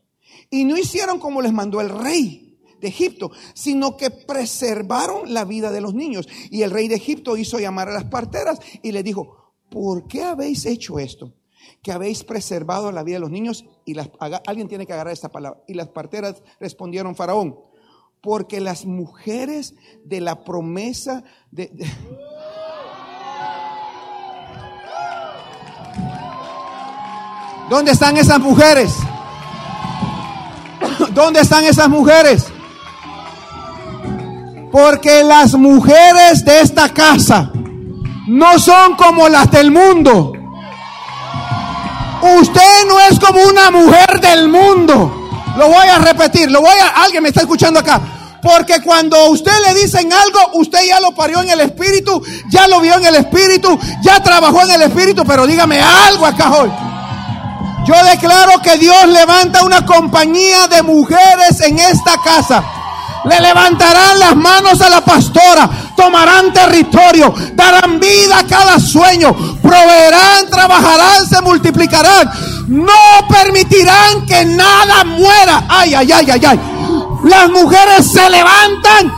y no hicieron como les mandó el rey de Egipto, sino que preservaron la vida de los niños. Y el rey de Egipto hizo llamar a las parteras y le dijo, ¿por qué habéis hecho esto? Que habéis preservado la vida de los niños y alguien tiene que agarrar esta palabra. Y las parteras respondieron, Faraón, porque las mujeres de la promesa de ¿Dónde están esas mujeres? ¿Dónde están esas mujeres? Porque las mujeres de esta casa no son como las del mundo. Usted no es como una mujer del mundo. Lo voy a repetir, lo voy a alguien me está escuchando acá. Porque cuando usted le dicen algo, usted ya lo parió en el espíritu, ya lo vio en el espíritu, ya trabajó en el espíritu, pero dígame algo acá hoy. Yo declaro que Dios levanta una compañía de mujeres en esta casa. Le levantarán las manos a la pastora, tomarán territorio, darán vida a cada sueño, proveerán, trabajarán, se multiplicarán. No permitirán que nada muera. Ay, ay, ay, ay, ay. Las mujeres se levantan.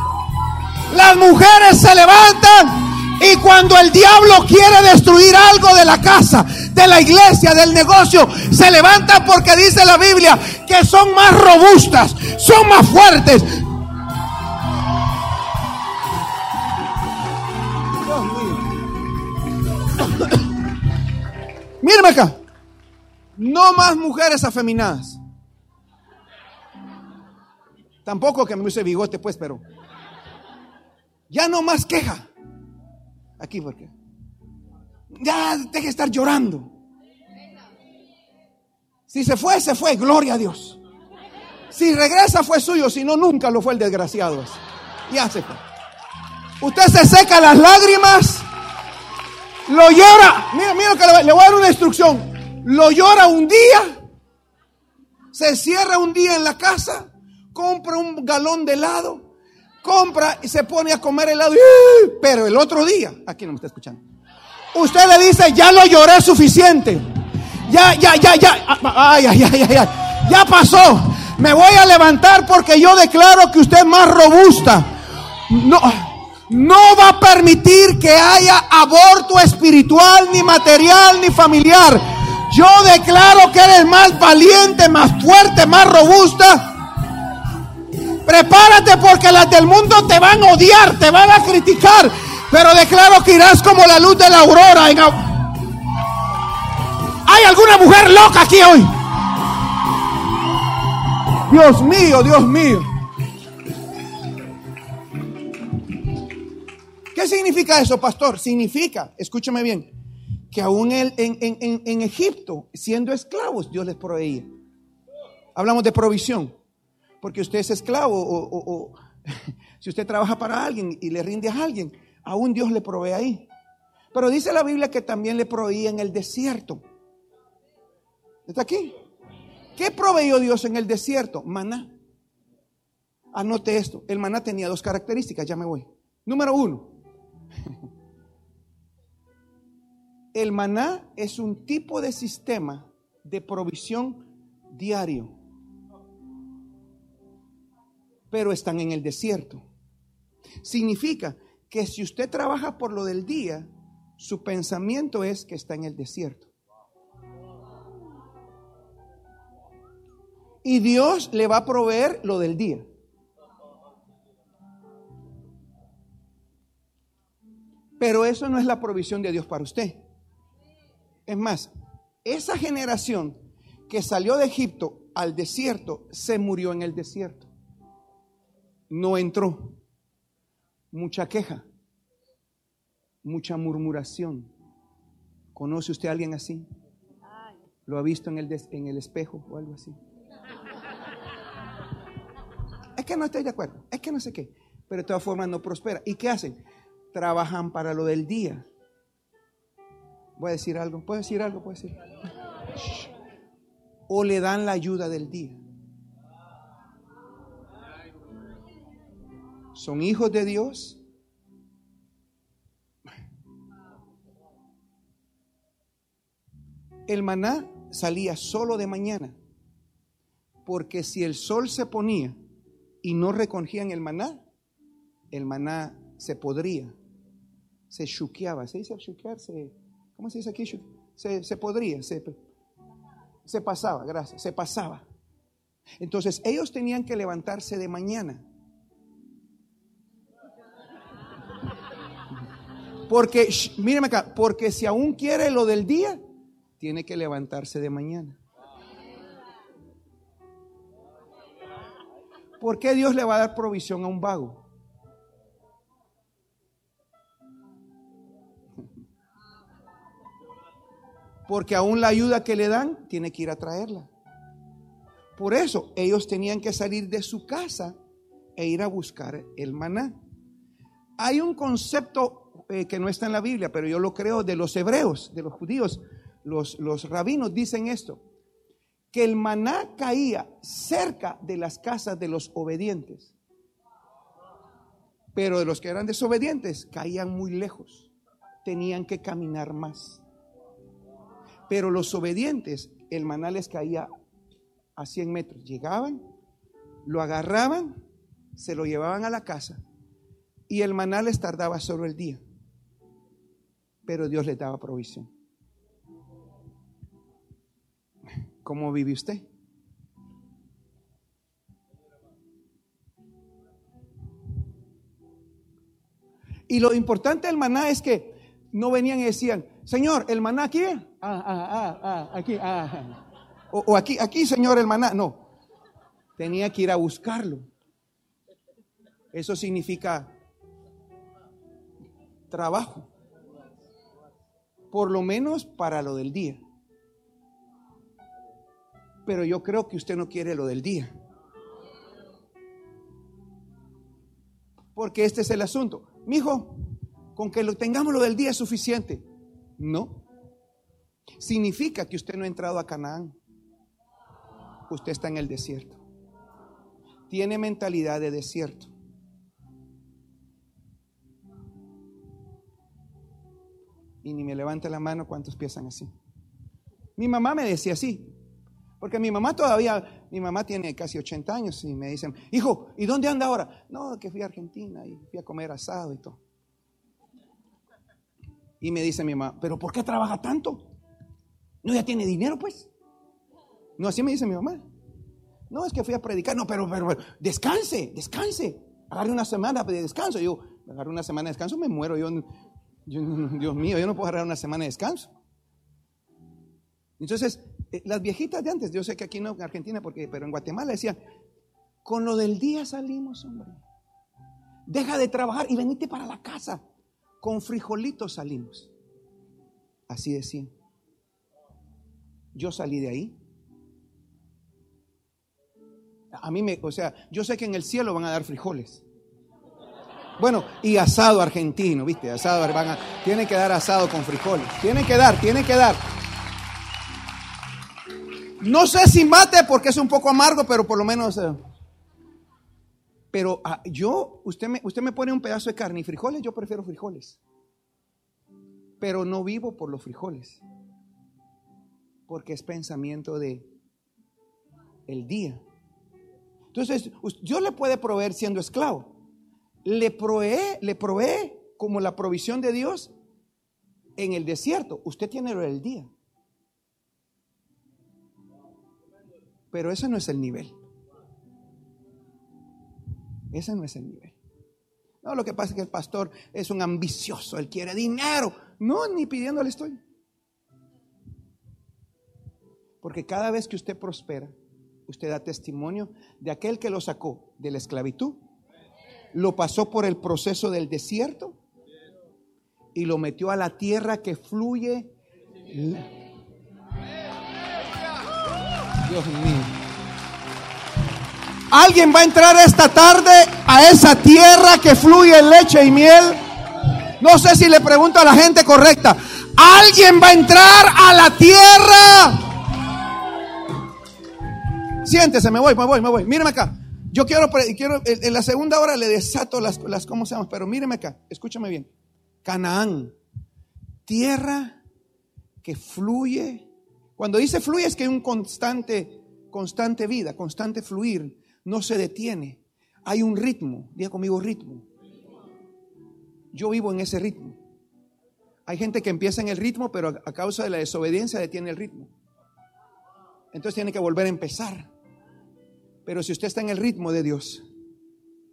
Las mujeres se levantan. Y cuando el diablo quiere destruir algo de la casa, de la iglesia, del negocio, se levantan porque dice la Biblia que son más robustas, son más fuertes, Mírame acá. No más mujeres afeminadas. Tampoco que me use bigote, pues, pero. Ya no más queja. Aquí, porque. Ya deje de estar llorando. Si se fue, se fue. Gloria a Dios. Si regresa, fue suyo. Si no, nunca lo fue el desgraciado. Ya se fue. Usted se seca las lágrimas lo llora. Mira, mira que le, voy a dar una instrucción. Lo llora un día. Se cierra un día en la casa. Compra un galón de helado. Compra y se pone a comer helado. Pero el otro día, aquí no me está escuchando. Usted le dice, ya lo lloré suficiente. Ya, ya, ya, ya. Ay, ay, ay, ay, ay. Ya pasó. Me voy a levantar porque yo declaro que usted es más robusta. No no va a permitir que haya aborto espiritual, ni material, ni familiar. Yo declaro que eres más valiente, más fuerte, más robusta. Prepárate porque las del mundo te van a odiar, te van a criticar. Pero declaro que irás como la luz de la aurora. ¿Hay alguna mujer loca aquí hoy? Dios mío, Dios mío. ¿Qué significa eso, pastor? Significa, escúchame bien, que aún en, en, Egipto, siendo esclavos, Dios les proveía. Hablamos de provisión, porque usted es esclavo o, si usted trabaja para alguien y le rinde a alguien, aún Dios le provee ahí. Pero dice la Biblia que también le proveía en el desierto. ¿Está aquí? ¿Qué proveyó Dios en el desierto? Maná. Anote esto. El maná tenía dos características, ya me voy. Número uno, El maná es un tipo de sistema de provisión diario, pero están en el desierto. Significa que si usted trabaja por lo del día, su pensamiento es que está en el desierto. Y Dios le va a proveer lo del día. Pero eso no es la provisión de Dios para usted. Es más, esa generación que salió de Egipto al desierto se murió en el desierto. No entró. Mucha queja, mucha murmuración. ¿Conoce usted a alguien así? ¿Lo ha visto en el, en el espejo o algo así? Es que no estoy de acuerdo, es que no sé qué, pero de todas formas no prospera. ¿Y qué hacen? trabajan para lo del día. Voy a decir algo, ¿puedo decir algo? ¿Puedo decir? O le dan la ayuda del día. Son hijos de Dios. El maná salía solo de mañana, porque si el sol se ponía y no recogían el maná, el maná se podría se chuqueaba. ¿Se dice chuquear? ¿Cómo se dice aquí? Se, se podría, se, se pasaba, gracias, se pasaba. Entonces ellos tenían que levantarse de mañana. Porque, míreme acá, porque si aún quiere lo del día, tiene que levantarse de mañana. ¿Por qué Dios le va a dar provisión a un vago? porque aún la ayuda que le dan tiene que ir a traerla. Por eso ellos tenían que salir de su casa e ir a buscar el maná. Hay un concepto eh, que no está en la Biblia, pero yo lo creo de los hebreos, de los judíos. Los, los rabinos dicen esto. que el maná caía cerca de las casas de los obedientes. Pero de los que eran desobedientes caían muy lejos. Tenían que caminar más. Pero los obedientes, el maná les caía a 100 metros. Llegaban, lo agarraban, se lo llevaban a la casa y el maná les tardaba solo el día. Pero Dios les daba provisión. ¿Cómo vive usted? Y lo importante del maná es que no venían y decían, Señor, el maná aquí, ah, ah, ah, ah aquí, ah, o, o aquí, aquí, Señor, el maná. No, tenía que ir a buscarlo. Eso significa trabajo, por lo menos para lo del día. Pero yo creo que usted no quiere lo del día. Porque este es el asunto. Mi hijo, con que lo tengamos lo del día es suficiente. No. Significa que usted no ha entrado a Canaán. Usted está en el desierto. Tiene mentalidad de desierto. Y ni me levanta la mano cuántos piensan así. Mi mamá me decía así. Porque mi mamá todavía, mi mamá tiene casi 80 años y me dicen, hijo, ¿y dónde anda ahora? No, que fui a Argentina y fui a comer asado y todo. Y me dice mi mamá, ¿pero por qué trabaja tanto? ¿No ya tiene dinero pues? No, así me dice mi mamá. No, es que fui a predicar. No, pero, pero, descanse, descanse. Agarre una semana de descanso. Yo, agarre una semana de descanso, me muero. Yo, Dios mío, yo no puedo agarrar una semana de descanso. Entonces, eh, las viejitas de antes, yo sé que aquí no en Argentina, porque, pero en Guatemala decían, con lo del día salimos, hombre. Deja de trabajar y venite para la casa. Con frijolitos salimos. Así decían. Yo salí de ahí. A mí me, o sea, yo sé que en el cielo van a dar frijoles. Bueno, y asado argentino, ¿viste? Asado, van a, tienen que dar asado con frijoles. Tienen que dar, tienen que dar. No sé si mate porque es un poco amargo, pero por lo menos... Eh. pero ah, yo, usted me, usted me pone un pedazo de carne y frijoles, yo prefiero frijoles. Pero no vivo por los frijoles. Porque es pensamiento de el día. Entonces, Dios le puede proveer siendo esclavo. Le provee, le provee como la provisión de Dios en el desierto. Usted tiene el día. Pero ese no es el nivel. Ese no es el nivel. No, lo que pasa es que el pastor es un ambicioso, él quiere dinero. No, ni pidiéndole estoy. Porque cada vez que usted prospera, usted da testimonio de aquel que lo sacó de la esclavitud, lo pasó por el proceso del desierto y lo metió a la tierra que fluye Dios mío. ¿Alguien va a entrar esta tarde a esa tierra que fluye leche y miel? No sé si le pregunto a la gente correcta. ¿Alguien va a entrar a la tierra? Siéntese, me voy, me voy, me voy. Míreme acá. Yo quiero, quiero en la segunda hora le desato las, las ¿cómo se llama? Pero míreme acá, escúchame bien. Canaán, tierra que fluye cuando dice fluye es que hay un constante, constante vida, constante fluir, no se detiene. Hay un ritmo, diga conmigo ritmo. Yo vivo en ese ritmo. Hay gente que empieza en el ritmo, pero a causa de la desobediencia detiene el ritmo. Entonces tiene que volver a empezar. Pero si usted está en el ritmo de Dios,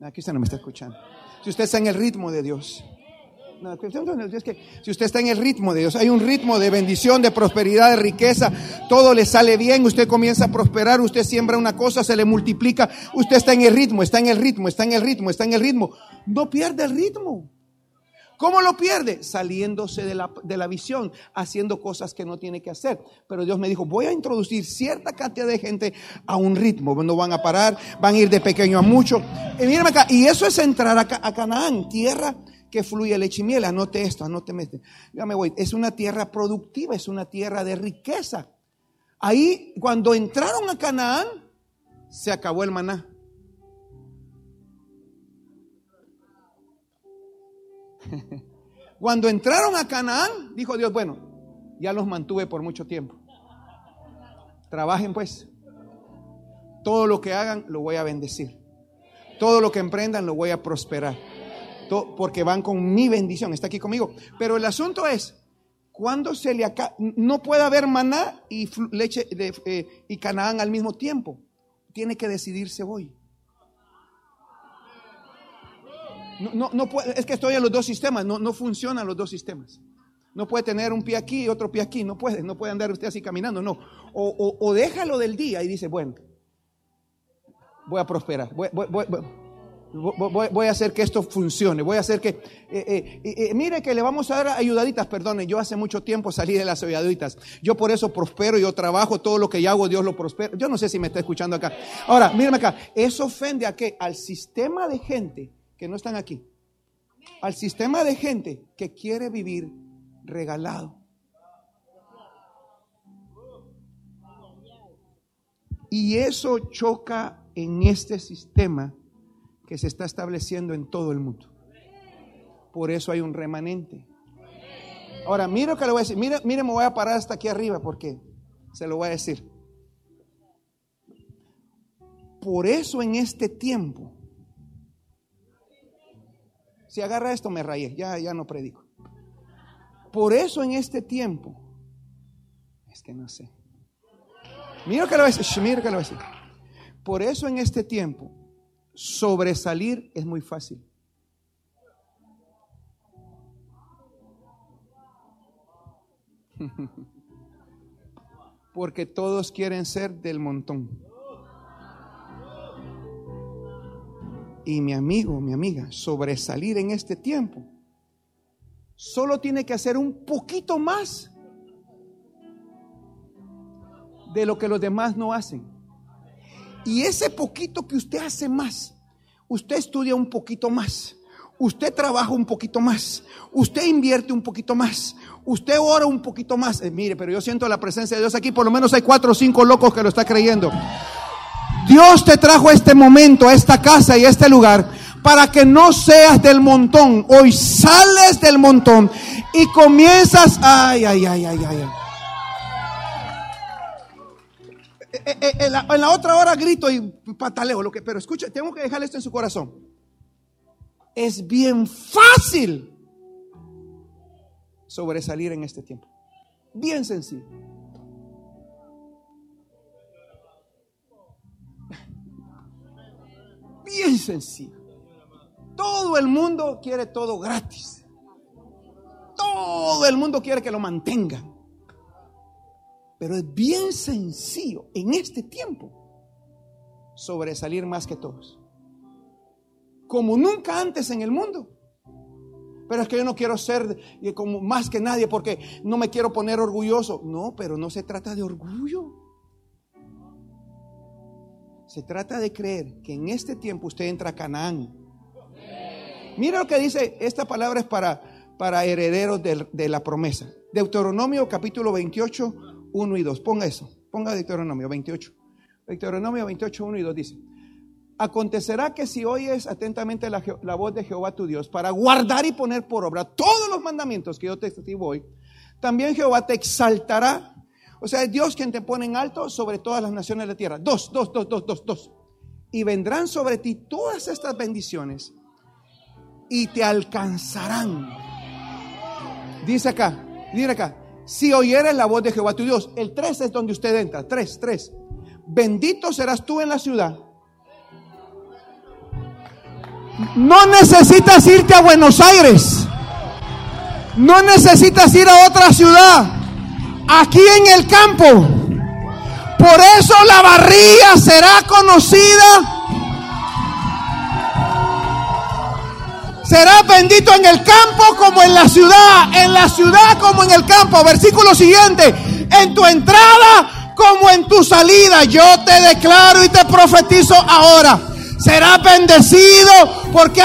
aquí usted no me está escuchando. Si usted está en el ritmo de Dios, que si usted está en el ritmo de Dios, hay un ritmo de bendición, de prosperidad, de riqueza, todo le sale bien, usted comienza a prosperar, usted siembra una cosa, se le multiplica, usted está en el ritmo, está en el ritmo, está en el ritmo, está en el ritmo. No pierde el ritmo. ¿Cómo lo pierde? Saliéndose de la, de la, visión, haciendo cosas que no tiene que hacer. Pero Dios me dijo, voy a introducir cierta cantidad de gente a un ritmo. No van a parar, van a ir de pequeño a mucho. Y acá, y eso es entrar a, Canaán, tierra que fluye leche y miel. Anote esto, anote esto. Ya me voy. Es una tierra productiva, es una tierra de riqueza. Ahí, cuando entraron a Canaán, se acabó el maná. Cuando entraron a Canaán, dijo Dios, bueno, ya los mantuve por mucho tiempo. Trabajen pues. Todo lo que hagan lo voy a bendecir. Todo lo que emprendan lo voy a prosperar. porque van con mi bendición. Está aquí conmigo. Pero el asunto es, cuando se le acaba, no puede haber maná y leche de, eh, y Canaán al mismo tiempo. Tiene que decidirse hoy. No, no, puede, es que estoy en los dos sistemas, no, no funcionan los dos sistemas. No puede tener un pie aquí y otro pie aquí, no puede, no puede andar usted así caminando, no. O, o, déjalo del día y dice, bueno, voy a prosperar, voy, a hacer que esto funcione, voy a hacer que... Eh, eh, mire que le vamos a dar ayudaditas, perdone, yo hace mucho tiempo salí de las ayudaditas, yo por eso prospero, yo trabajo, todo lo que yo hago Dios lo prospera. Yo no sé si me está escuchando acá. Ahora, mírame acá, eso ofende a qué? Al sistema de gente que no están aquí. Al sistema de gente que quiere vivir regalado. Y eso choca en este sistema que se está estableciendo en todo el mundo. Por eso hay un remanente. Ahora, mire lo que le voy a decir. Mire, mire, me voy a parar hasta aquí arriba porque se lo voy a decir. Por eso en este tiempo si agarra esto, me rayé, ya, ya no predico. Por eso en este tiempo, es que no sé. Mira que lo decir, mira que lo decir. Por eso en este tiempo, sobresalir es muy fácil. Porque todos quieren ser del montón. Y mi amigo, mi amiga, sobresalir en este tiempo, solo tiene que hacer un poquito más de lo que los demás no hacen. Y ese poquito que usted hace más, usted estudia un poquito más, usted trabaja un poquito más, usted invierte un poquito más, usted ora un poquito más. Eh, mire, pero yo siento la presencia de Dios aquí, por lo menos hay cuatro o cinco locos que lo está creyendo. Dios te trajo a este momento, a esta casa y a este lugar para que no seas del montón. Hoy sales del montón y comienzas, ay, ay, ay, ay, ay. Eh, eh, eh, en la, en la otra hora grito y pataleo, lo que, pero escucha, tengo que dejarle esto en su corazón. Es bien fácil sobresalir en este tiempo. Bien sencillo. Bien sencillo. Todo el mundo quiere todo gratis. Todo el mundo quiere que lo mantengan. Pero es bien sencillo en este tiempo sobresalir más que todos. Como nunca antes en el mundo. Pero es que yo no quiero ser como más que nadie porque no me quiero poner orgulloso. No, pero no se trata de orgullo. Se trata de creer que en este tiempo usted entra a Canaán. Mira lo que dice, esta palabra es para, para herederos de, la promesa. Deuteronomio capítulo 28, 1 y 2. Ponga eso, ponga Deuteronomio 28. Deuteronomio 28, 1 y 2 dice, acontecerá que si oyes atentamente la, la, voz de Jehová tu Dios para guardar y poner por obra todos los mandamientos que yo te escribo hoy, también Jehová te exaltará o sea, es Dios quien te pone en alto sobre todas las naciones de la tierra. Dos, dos, dos, dos, dos, dos. Y vendrán sobre ti todas estas bendiciones y te alcanzarán. Dice acá, dice acá, si oyeres la voz de Jehová tu Dios, el tres es donde usted entra, tres, tres. Bendito serás tú en la ciudad. No necesitas irte a Buenos Aires. No necesitas ir a otra ciudad aquí en el campo. Por eso la barría será conocida. Será bendito en el campo como en la ciudad, en la ciudad como en el campo. Versículo siguiente, en tu entrada como en tu salida. Yo te declaro y te profetizo ahora. Será bendecido porque.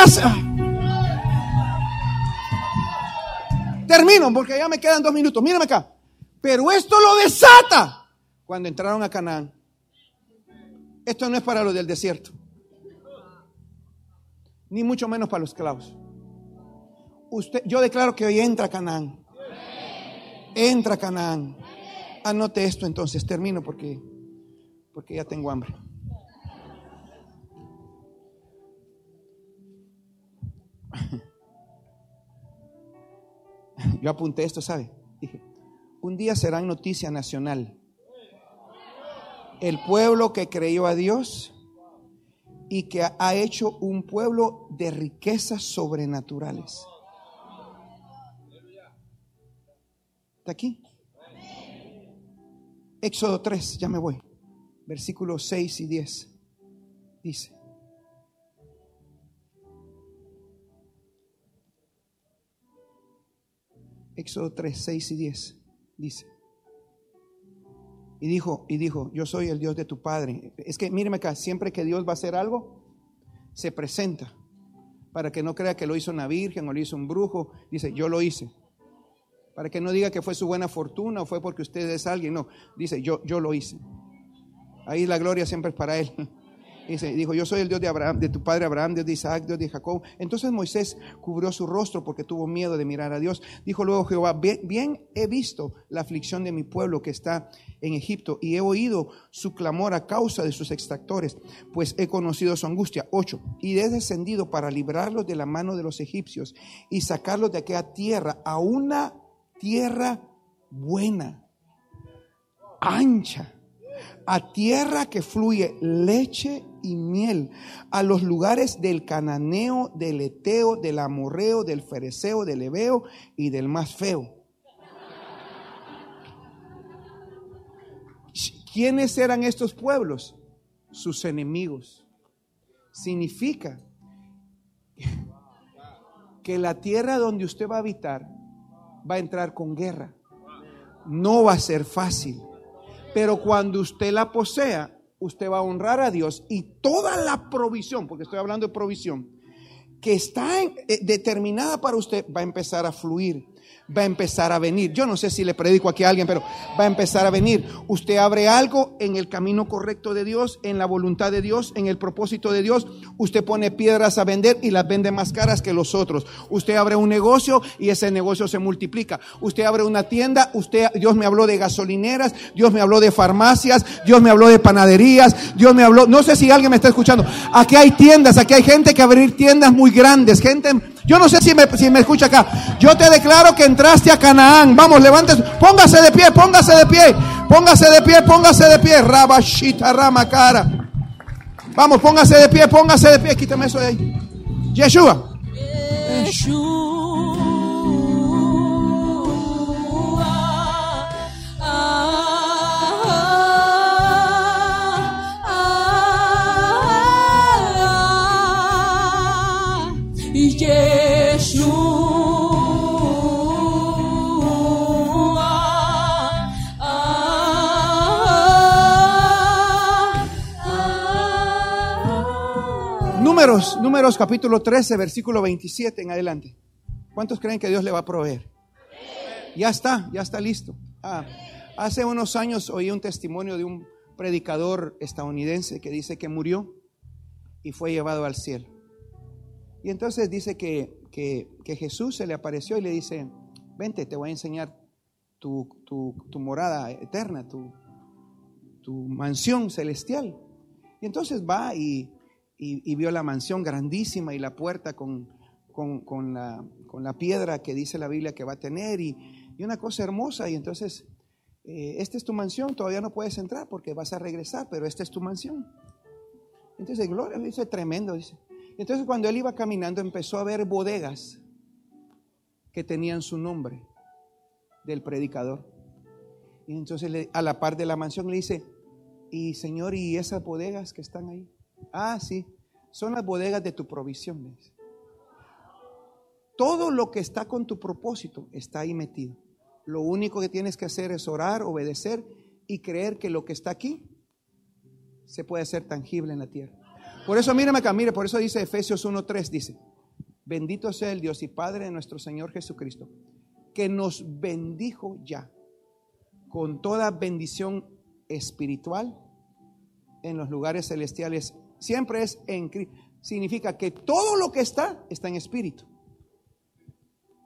Termino porque ya me quedan dos minutos. Mírame acá. Pero esto lo desata cuando entraron a Canaán. Esto no es para los del desierto, ni mucho menos para los esclavos. Usted, yo declaro que hoy entra Canaán. Entra Canaán. Anote esto entonces, termino porque, porque ya tengo hambre. Yo apunté esto, ¿sabe? Dije, un día será noticia nacional. El pueblo que creyó a Dios y que ha hecho un pueblo de riquezas sobrenaturales. ¿Está aquí? Éxodo 3, ya me voy. Versículos 6 y 10. Dice. Éxodo 3, 6 y 10. Dice. Y dijo, y dijo, yo soy el Dios de tu Padre. Es que míreme acá, siempre que Dios va a hacer algo, se presenta. Para que no crea que lo hizo una virgen o lo hizo un brujo. Dice, yo lo hice. Para que no diga que fue su buena fortuna o fue porque usted es alguien. No, dice, yo, yo lo hice. Ahí la gloria siempre es para él. Dice, dijo, yo soy el Dios de Abraham, de tu padre Abraham, Dios de Isaac, Dios de Jacob. Entonces Moisés cubrió su rostro porque tuvo miedo de mirar a Dios. Dijo luego Jehová, bien, he visto la aflicción de mi pueblo que está en Egipto y he oído su clamor a causa de sus extractores, pues he conocido su angustia. 8. Y he descendido para librarlos de la mano de los egipcios y sacarlos de aquella tierra a una tierra buena, ancha, a tierra que fluye leche y miel, a los lugares del cananeo, del eteo, del amorreo, del fereceo, del ebeo y del más feo. ¿Quiénes eran estos pueblos? Sus enemigos. Significa que la tierra donde usted va a habitar va a entrar con guerra. No va a ser fácil. Pero cuando usted la posea, usted va a honrar a Dios y toda la provisión, porque estoy hablando de provisión, que está eh, determinada para usted va a empezar a fluir va a empezar a venir. Yo no sé si le predico aquí a alguien, pero va a empezar a venir. Usted abre algo en el camino correcto de Dios, en la voluntad de Dios, en el propósito de Dios. Usted pone piedras a vender y las vende más caras que los otros. Usted abre un negocio y ese negocio se multiplica. Usted abre una tienda, usted Dios me habló de gasolineras, Dios me habló de farmacias, Dios me habló de panaderías, Dios me habló, no sé si alguien me está escuchando. Aquí hay tiendas, aquí hay gente que abrir tiendas muy grandes, gente yo no sé si me, si me escucha acá. Yo te declaro que entraste a Canaán. Vamos, levántese. Póngase de pie, póngase de pie. Póngase de pie, póngase de pie. Rabashita rama cara. Vamos, póngase de pie, póngase de pie. Quítame eso de ahí. Yeshua. Yeshua. Números, números capítulo 13, versículo 27 en adelante. ¿Cuántos creen que Dios le va a proveer? Ya está, ya está listo. Ah, hace unos años oí un testimonio de un predicador estadounidense que dice que murió y fue llevado al cielo. Y entonces dice que, que, Jesús se le apareció y le dice, vente, te voy a enseñar tu, tu, morada eterna, tu, tu mansión celestial. Y entonces va y y, vio la mansión grandísima y la puerta con, con, la, con, la, piedra que dice la Biblia que va a tener y, una cosa hermosa. Y entonces, eh, esta es tu mansión, todavía no puedes entrar porque vas a regresar, pero esta es tu mansión. Entonces, gloria, dice tremendo, dice. Entonces, cuando él iba caminando, empezó a ver bodegas que tenían su nombre del predicador. Y entonces, a la par de la mansión, le dice, y Señor, ¿y esas bodegas que están ahí? Ah, sí, son las bodegas de tu provisión. Todo lo que está con tu propósito está ahí metido. Lo único que tienes que hacer es orar, obedecer y creer que lo que está aquí se puede hacer tangible en la tierra. Por eso mírame acá, mire, por eso dice Efesios 1.3, dice, bendito sea el Dios y Padre de nuestro Señor Jesucristo, que nos bendijo ya con toda bendición espiritual en los lugares celestiales. Siempre es en Cristo. Significa que todo lo que está está en espíritu.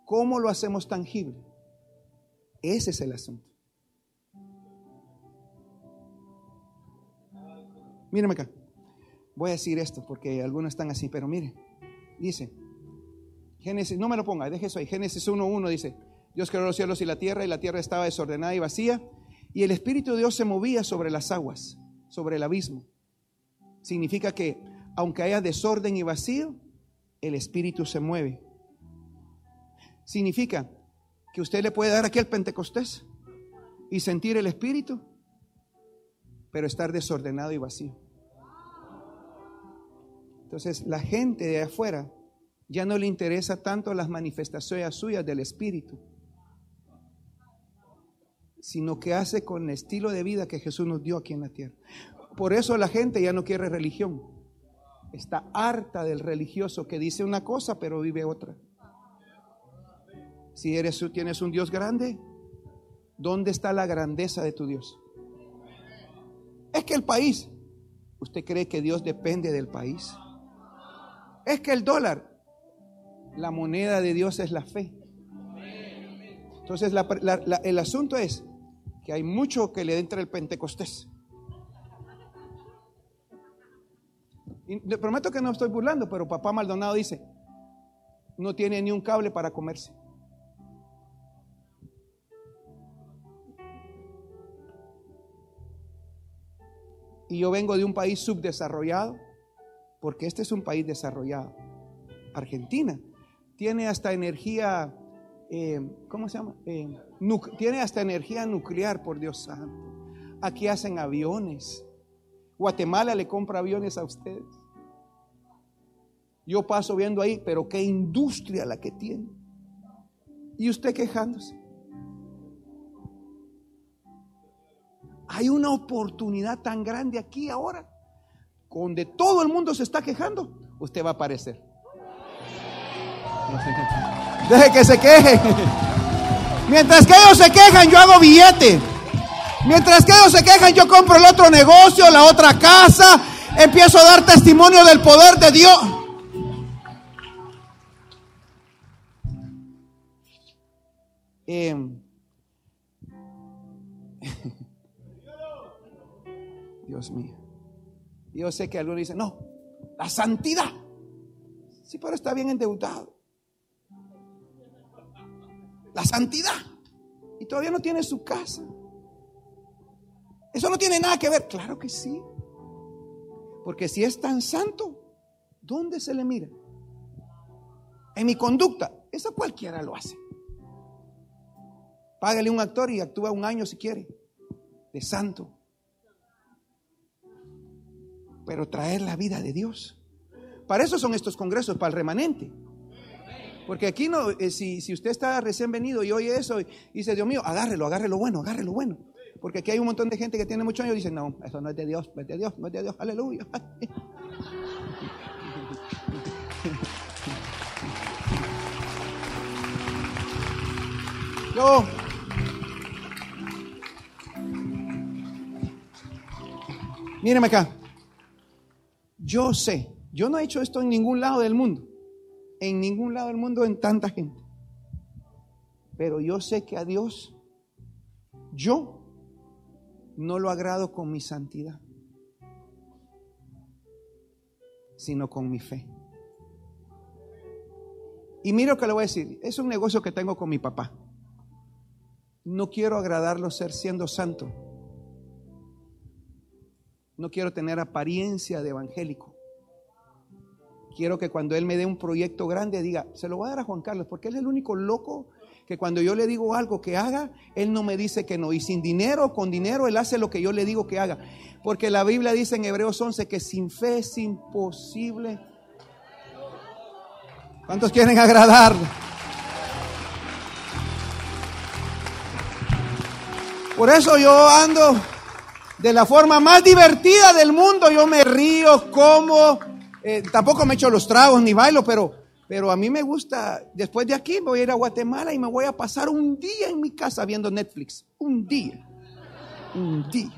¿Cómo lo hacemos tangible? Ese es el asunto. Mírame acá. Voy a decir esto porque algunos están así, pero mire, dice, Génesis, no me lo ponga, deje eso ahí. Génesis 1.1 dice, Dios creó los cielos y la tierra y la tierra estaba desordenada y vacía y el Espíritu de Dios se movía sobre las aguas, sobre el abismo. Significa que aunque haya desorden y vacío, el Espíritu se mueve. Significa que usted le puede dar aquí el Pentecostés y sentir el Espíritu, pero estar desordenado y vacío. Entonces la gente de afuera ya no le interesa tanto las manifestaciones suyas del Espíritu, sino que hace con el estilo de vida que Jesús nos dio aquí en la tierra. Por eso la gente ya no quiere religión. Está harta del religioso que dice una cosa pero vive otra. Si eres, tienes un Dios grande, ¿dónde está la grandeza de tu Dios? Es que el país, ¿usted cree que Dios depende del país? Es que el dólar, la moneda de Dios es la fe. Entonces el asunto es que hay mucho que le entra el Pentecostés. Y le prometo que no estoy burlando, pero papá Maldonado dice, no tiene ni un cable para comerse. Y yo vengo de un país subdesarrollado, porque este es un país desarrollado. Argentina tiene hasta energía, eh, ¿cómo se llama? Eh, tiene hasta energía nuclear, por Dios santo. Aquí hacen aviones. Guatemala le compra aviones a ustedes. Yo paso viendo ahí, pero qué industria la que tiene. Y usted quejándose. Hay una oportunidad tan grande aquí ahora, donde todo el mundo se está quejando, usted va a aparecer. Deje que se queje. Mientras que ellos se quejan, yo hago billete. Mientras que ellos se quejan, yo compro el otro negocio, la otra casa, empiezo a dar testimonio del poder de Dios. Em, Dios mío. Yo sé que algunos dicen, no, la santidad. Sí, pero está bien endeudado. La santidad. Y todavía no tiene su casa. Eso no tiene nada que ver. Claro que sí. Porque si es tan santo, ¿dónde se le mira? En mi conducta. Eso cualquiera lo hace. Págale un actor y actúa un año si quiere, de santo. Pero traer la vida de Dios. Para eso son estos congresos, para el remanente. Porque aquí no, eh, si, si, usted está recién venido y oye eso y dice, Dios mío, agárrelo, agárrelo bueno, agárrelo bueno. Porque aquí hay un montón de gente que tiene muchos años y dice, no, eso no es de Dios, no es de Dios, no es de Dios, aleluya. Yo, míreme acá, yo sé, yo no he hecho esto en ningún lado del mundo, en ningún lado del mundo en tanta gente, pero yo sé que a Dios, yo no lo agrado con mi santidad, sino con mi fe. Y mira lo que le voy a decir, es un negocio que tengo con mi papá. No quiero agradarlo ser siendo santo. No quiero tener apariencia de evangélico. Quiero que cuando él me dé un proyecto grande diga, se lo voy a dar a Juan Carlos, porque él es el único loco que cuando yo le digo algo que haga, Él no me dice que no. Y sin dinero con dinero, Él hace lo que yo le digo que haga. Porque la Biblia dice en Hebreos 11 que sin fe es imposible. ¿Cuántos quieren agradar? Por eso yo ando de la forma más divertida del mundo. Yo me río, como, eh, tampoco me echo los tragos ni bailo, pero pero a mí me gusta, después de aquí voy a ir a Guatemala y me voy a pasar un día en mi casa viendo Netflix. Un día. Un día.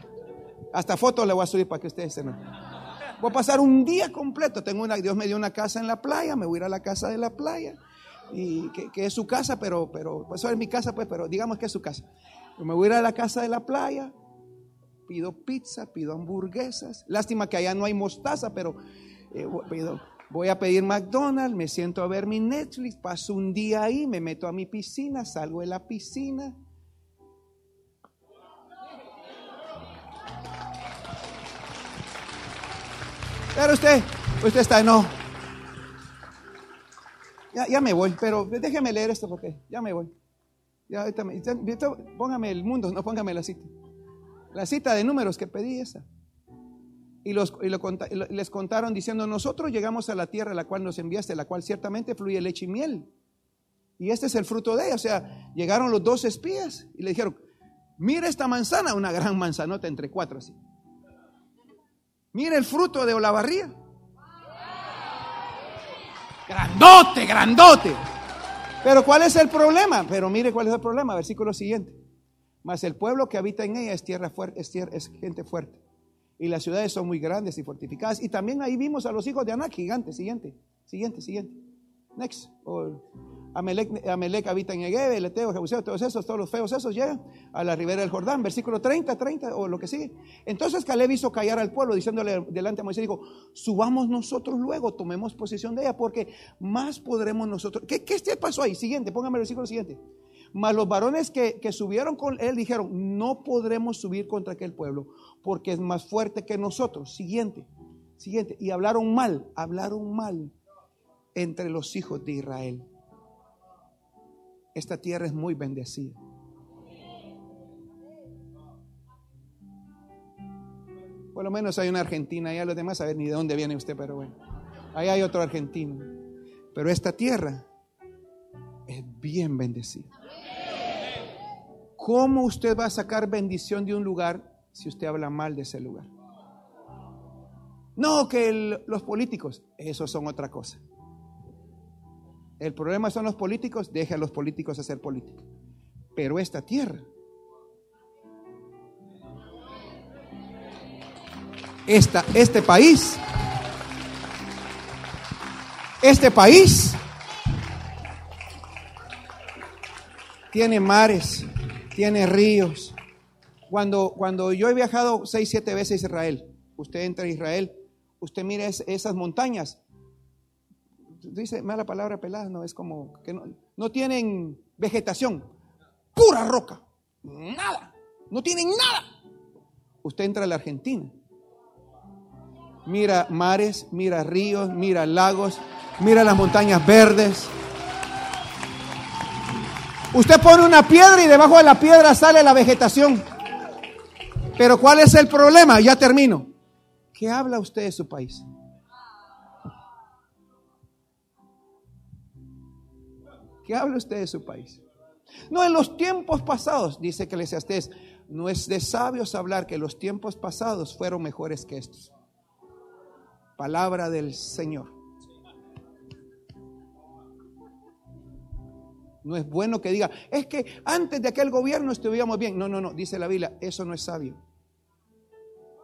Hasta fotos le voy a subir para que ustedes se Voy a pasar un día completo. Tengo una, Dios me dio una casa en la playa, me voy a ir a la casa de la playa. Y que, es su casa, pero, pero, pues eso es mi casa, pues, pero digamos que es su casa. me voy a ir a la casa de la playa, pido pizza, pido hamburguesas. Lástima que allá no hay mostaza, pero eh, voy a pedir McDonald's, me siento a ver mi Netflix, paso un día ahí, me meto a mi piscina, salgo de la piscina. Pero usted, usted está, no. Ya, me voy, pero déjeme leer esto porque ya me voy. Ya, póngame el mundo, no póngame la cita. La cita de números que pedí esa. Y, los, les contaron diciendo, nosotros llegamos a la tierra a la cual nos enviaste, la cual ciertamente fluye leche y miel. Y este es el fruto de ella. O sea, llegaron los dos espías y le dijeron, mira esta manzana, una gran manzanota entre cuatro así. Mira el fruto de Olavarría. Grandote, grandote. Pero ¿cuál es el problema? Pero mire cuál es el problema, versículo siguiente. Mas el pueblo que habita en ella es tierra fuerte, es, es gente fuerte. Y las ciudades son muy grandes y fortificadas. Y también ahí vimos a los hijos de Anak, gigante, siguiente, siguiente, siguiente. Next. Amelec, habita en Egebe, el Eteo, Jebuseo, todos esos, todos los feos esos llegan a la ribera del Jordán, versículo 30, 30 o lo que sigue. Entonces Caleb hizo callar al pueblo diciéndole delante a Moisés, dijo, subamos nosotros luego, tomemos posesión de ella, porque más podremos nosotros. ¿Qué, qué pasó ahí? Siguiente, póngame el versículo siguiente. Mas los varones que, que subieron con él dijeron, no podremos subir contra aquel pueblo, porque es más fuerte que nosotros. Siguiente, siguiente. Y hablaron mal, hablaron mal entre los hijos de Israel. Esta tierra es muy bendecida. Por lo menos hay una argentina, a los demás a ver ni de dónde viene usted, pero bueno. Ahí hay otro argentino. Pero esta tierra es bien bendecida. ¿Cómo usted va a sacar bendición de un lugar si usted habla mal de ese lugar? No, que los políticos, esos son otra cosa. El problema son los políticos, deje a los políticos hacer política. Pero esta tierra, esta, este país, este país tiene mares, tiene ríos. Cuando, cuando yo he viajado seis, siete veces a Israel, usted entra a Israel, usted mira esas montañas, dice mala palabra pelada, no, es como que no, no tienen vegetación, pura roca, nada, no tienen nada. Usted entra a la Argentina, mira mares, mira ríos, mira lagos, mira las montañas verdes. Usted pone una piedra y debajo de la piedra sale la vegetación. Pero ¿cuál es el problema? Ya termino. ¿Qué habla usted de su país? ¿Qué habla usted de su país? No, en los tiempos pasados, dice Eclesiastés, no es de sabios hablar que los tiempos pasados fueron mejores que estos. Palabra del Señor. No es bueno que diga, es que antes de aquel gobierno estuvimos bien. No, no, no, dice la Biblia, eso no es sabio.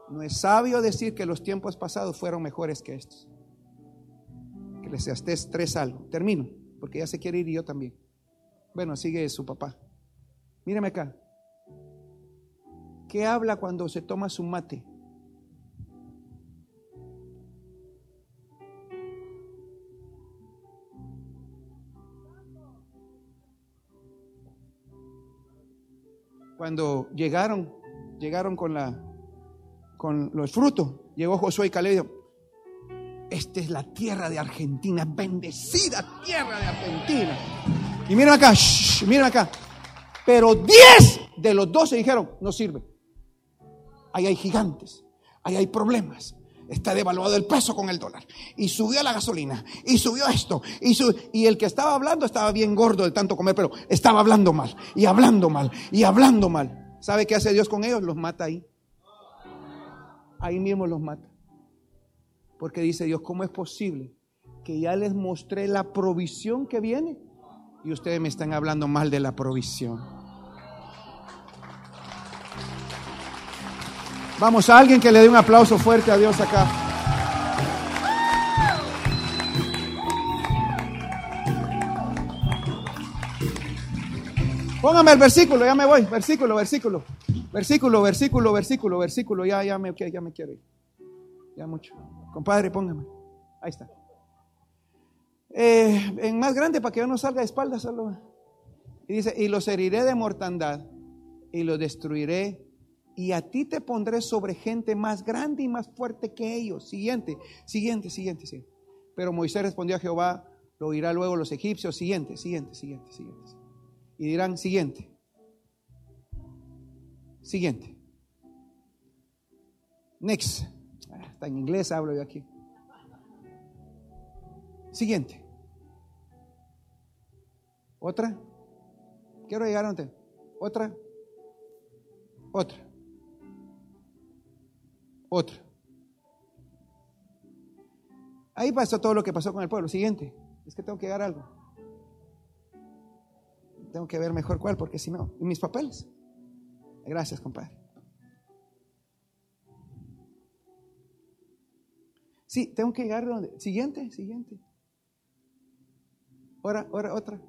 No es sabio decir que los tiempos pasados fueron mejores que estos. Que Eclesiastés tres algo. Termino porque ya se quiere ir y yo también. Bueno, sigue su papá. Mírame acá. ¿Qué habla cuando se toma su mate? Cuando llegaron, llegaron con la con los frutos, llegó Josué y Caleb esta es la tierra de Argentina, bendecida tierra de Argentina. Y miren acá, miren acá. Pero 10 de los 12 dijeron, no sirve. Ahí hay gigantes, ahí hay problemas. Está devaluado el peso con el dólar. Y subió la gasolina. Y subió esto. Y, y el que estaba hablando estaba bien gordo de tanto comer, pero estaba hablando mal. Y hablando mal. Y hablando mal. ¿Sabe qué hace Dios con ellos? Los mata ahí. Ahí mismo los mata. Porque dice Dios, ¿cómo es posible que ya les mostré la provisión que viene? Y ustedes me están hablando mal de la provisión. Vamos a alguien que le dé un aplauso fuerte a Dios acá. Póngame el versículo, ya me voy. Versículo, versículo. Versículo, versículo, versículo, versículo. Ya, ya me, ya me quiero ir. Ya mucho. Compadre, póngame. Ahí está. Eh, en más grande para que yo no salga de espaldas. Y dice, y los heriré de mortandad y los destruiré. Y a ti te pondré sobre gente más grande y más fuerte que ellos. Siguiente, siguiente, siguiente, siguiente. Pero Moisés respondió a Jehová, lo oirá luego los egipcios. Siguiente, siguiente, siguiente, siguiente y dirán siguiente. Siguiente. Next. Ah, está en inglés, hablo yo aquí. Siguiente. Otra. Quiero llegar a un Otra. Otra. Otra. Ahí pasó todo lo que pasó con el pueblo. Siguiente. Es que tengo que a algo tengo que ver mejor cuál, porque si no, mis papeles. Gracias, compadre. Sí, tengo que llegar donde. Siguiente, siguiente. Ahora, ahora, otra.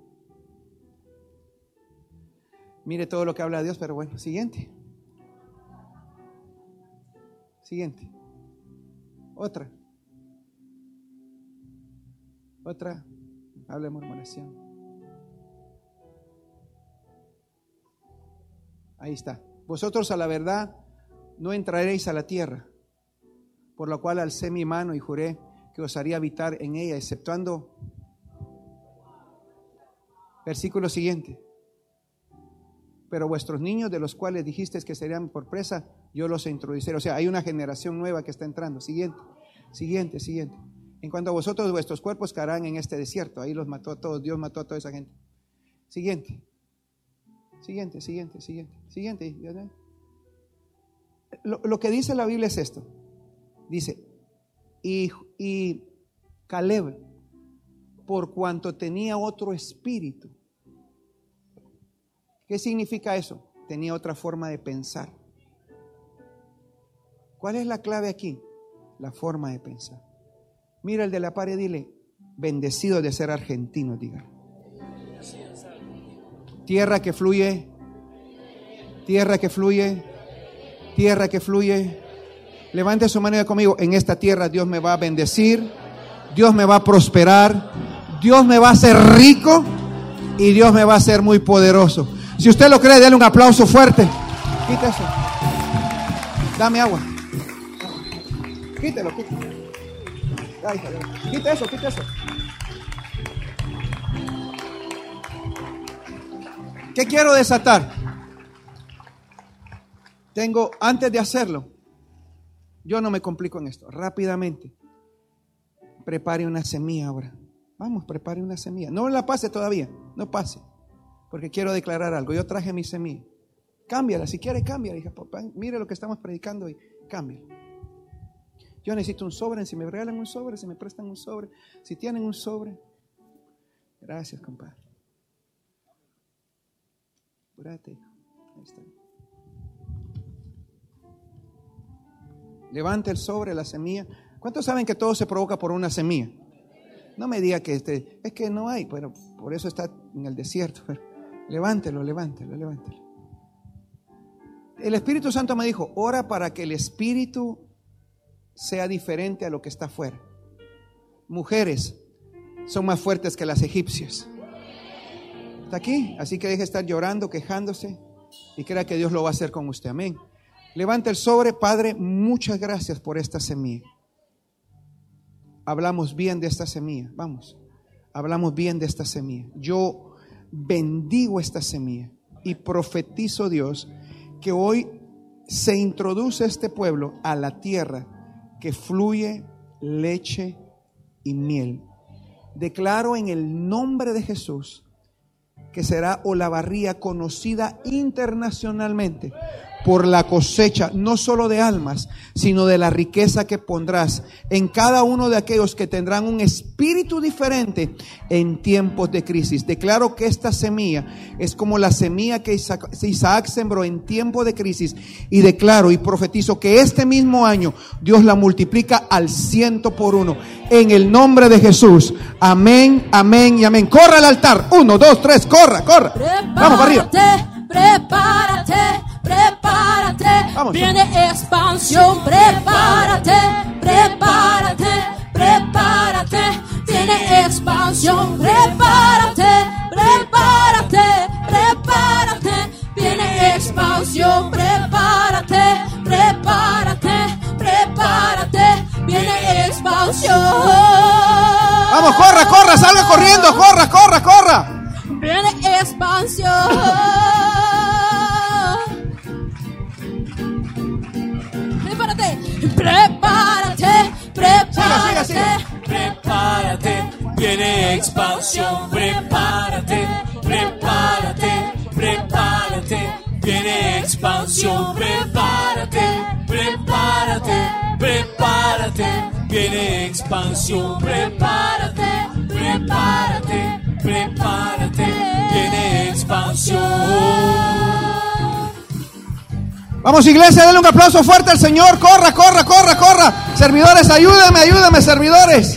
Mire todo lo que habla Dios, pero bueno, siguiente. Siguiente. Otra. Otra. Habla murmuración. Ahí está. Vosotros a la verdad no entraréis a la tierra, por la cual alcé mi mano y juré que os haría habitar en ella, exceptuando. Versículo siguiente. Pero vuestros niños, de los cuales dijisteis que serían por presa, yo los introduciré. O sea, hay una generación nueva que está entrando. Siguiente, siguiente, siguiente. En cuanto a vosotros, vuestros cuerpos caerán en este desierto. Ahí los mató a todos. Dios mató a toda esa gente. Siguiente. Siguiente, siguiente, siguiente, siguiente. Lo, que dice la Biblia es esto. Dice, y, y Caleb, por cuanto tenía otro espíritu. ¿Qué significa eso? Tenía otra forma de pensar. ¿Cuál es la clave aquí? La forma de pensar. Mira el de la pared, dile, bendecido de ser argentino, diga. Tierra que fluye, tierra que fluye, tierra que fluye. Levante su mano conmigo. En esta tierra Dios me va a bendecir, Dios me va a prosperar, Dios me va a hacer rico y Dios me va a hacer muy poderoso. Si usted lo cree, déle un aplauso fuerte. Quita eso. Dame agua. Quítelo, quítelo. Quita eso, quita eso. ¿Qué quiero desatar? Tengo, antes de hacerlo, yo no me complico en esto, rápidamente. Prepare una semilla ahora. Vamos, prepare una semilla. No la pase todavía, no pase. Porque quiero declarar algo. Yo traje mi semilla. Cámbiala, si quiere, cámbiala. Hija, papá, mire lo que estamos predicando y cámbiala. Yo necesito un sobre, si me regalan un sobre, si me prestan un sobre, si tienen un sobre. Gracias, compadre. Levante el sobre, la semilla. ¿Cuántos saben que todo se provoca por una semilla? No me diga que este, es que no hay, pero por eso está en el desierto. Levántelo, levántelo, levántelo. El Espíritu Santo me dijo, ora para que el Espíritu sea diferente a lo que está afuera. Mujeres son más fuertes que las egipcias. Está aquí, así que deje de estar llorando, quejándose y crea que Dios lo va a hacer con usted. Amén. Levanta el sobre, Padre, muchas gracias por esta semilla. Hablamos bien de esta semilla, vamos. Hablamos bien de esta semilla. Yo bendigo esta semilla y profetizo Dios que hoy se introduce este pueblo a la tierra que fluye leche y miel. Declaro en el nombre de Jesús que será Olavarría conocida internacionalmente por la cosecha, no solo de almas, sino de la riqueza que pondrás en cada uno de aquellos que tendrán un espíritu diferente en tiempos de crisis. Declaro que esta semilla es como la semilla que Isaac, sembró en tiempo de crisis y declaro y profetizo que este mismo año Dios la multiplica al ciento por uno. En el nombre de Jesús. Amén, amén y amén. Corra al altar. Uno, dos, tres, corra, corra. Vamos para arriba. Prepárate, prepárate. Vamos. Viene expansión. Prepárate, prepárate, prepárate. Viene expansión. Prepárate, prepárate, prepárate. Viene expansión. Prepárate, prepárate, prepárate. Viene expansión. Vamos, corra, corra, salga corriendo, corra, corra, corra. Viene expansión. Prepárate, prepárate, prepárate, viene expansión, prepárate, prepárate, prepárate, viene expansión. Vamos iglesia, denle un aplauso fuerte al Señor. Corra, corra, corra, corra. Servidores, ayúdame, ayúdame, servidores.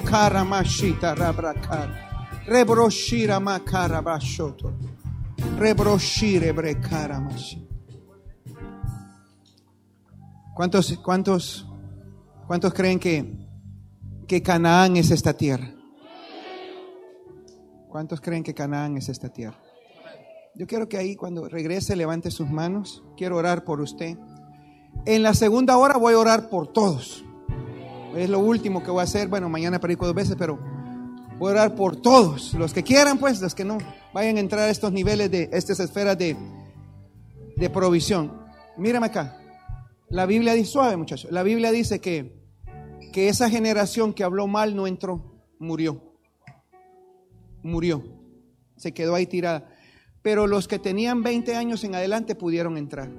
Mashita rabrakara. Rebro shira makara bashoto. Rebro shire brekara mashi. ¿Cuántos, cuántos, cuántos creen que, que Canaán es esta tierra? ¿Cuántos creen que Canaán es esta tierra? Yo quiero que ahí cuando regrese levante sus manos. Quiero orar por usted. En la segunda hora voy a orar por todos. Es lo último que voy a hacer. Bueno, mañana predico dos veces, pero voy a orar por todos. Los que quieran, pues, los que no vayan a entrar a estos niveles de estas esferas de, de provisión. Mírame acá. La Biblia dice, suave muchachos, la Biblia dice que, que esa generación que habló mal no entró, murió. Murió. Se quedó ahí tirada. Pero los que tenían 20 años en adelante pudieron entrar.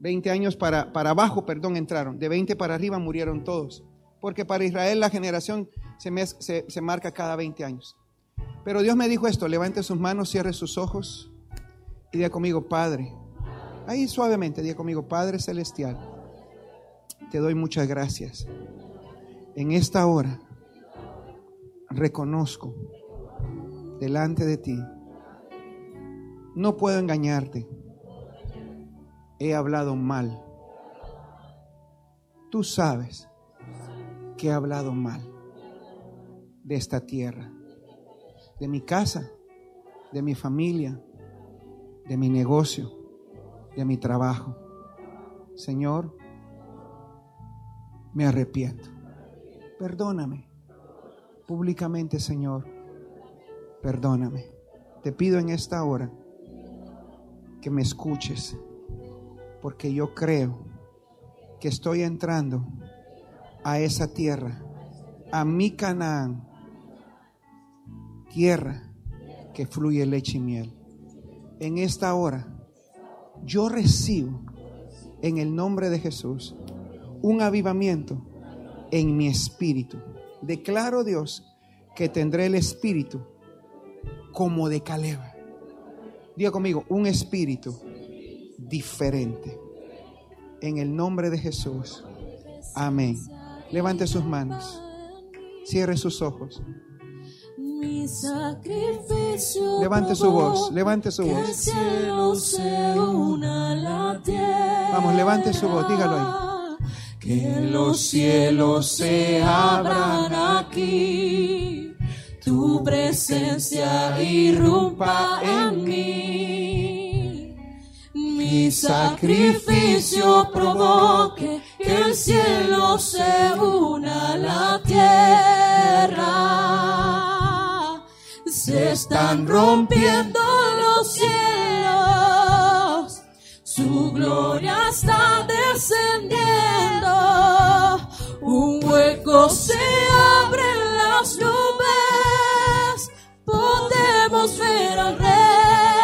20 años para, para abajo, perdón, entraron. De 20 para arriba murieron todos. Porque para Israel la generación se, se, se marca cada 20 años. Pero Dios me dijo esto, levante sus manos, cierre sus ojos y diga conmigo, Padre. Ahí suavemente, diga conmigo, Padre Celestial, te doy muchas gracias. En esta hora reconozco delante de ti, no puedo engañarte, he hablado mal. Tú sabes que he hablado mal de esta tierra, de mi casa, de mi familia, de mi negocio, de mi trabajo. Señor, me arrepiento. Perdóname públicamente, Señor. Perdóname. Te pido en esta hora que me escuches, porque yo creo que estoy entrando a esa tierra, a mi Canaán, tierra que fluye leche y miel. En esta hora, yo recibo en el nombre de Jesús un avivamiento en mi espíritu. Declaro, Dios, que tendré el espíritu como de Caleb. Diga conmigo, un espíritu diferente. En el nombre de Jesús. Amén. Levante sus manos. Cierre sus ojos. Levante su voz. Levante su voz. Vamos, levante su voz, dígalo ahí. que los cielos se abran aquí, tu presencia irrumpa en mí mi sacrificio provoque que el cielo se una a la tierra. Se están rompiendo los cielos, su gloria está descendiendo, un hueco se abre en las nubes, podemos ver al rey.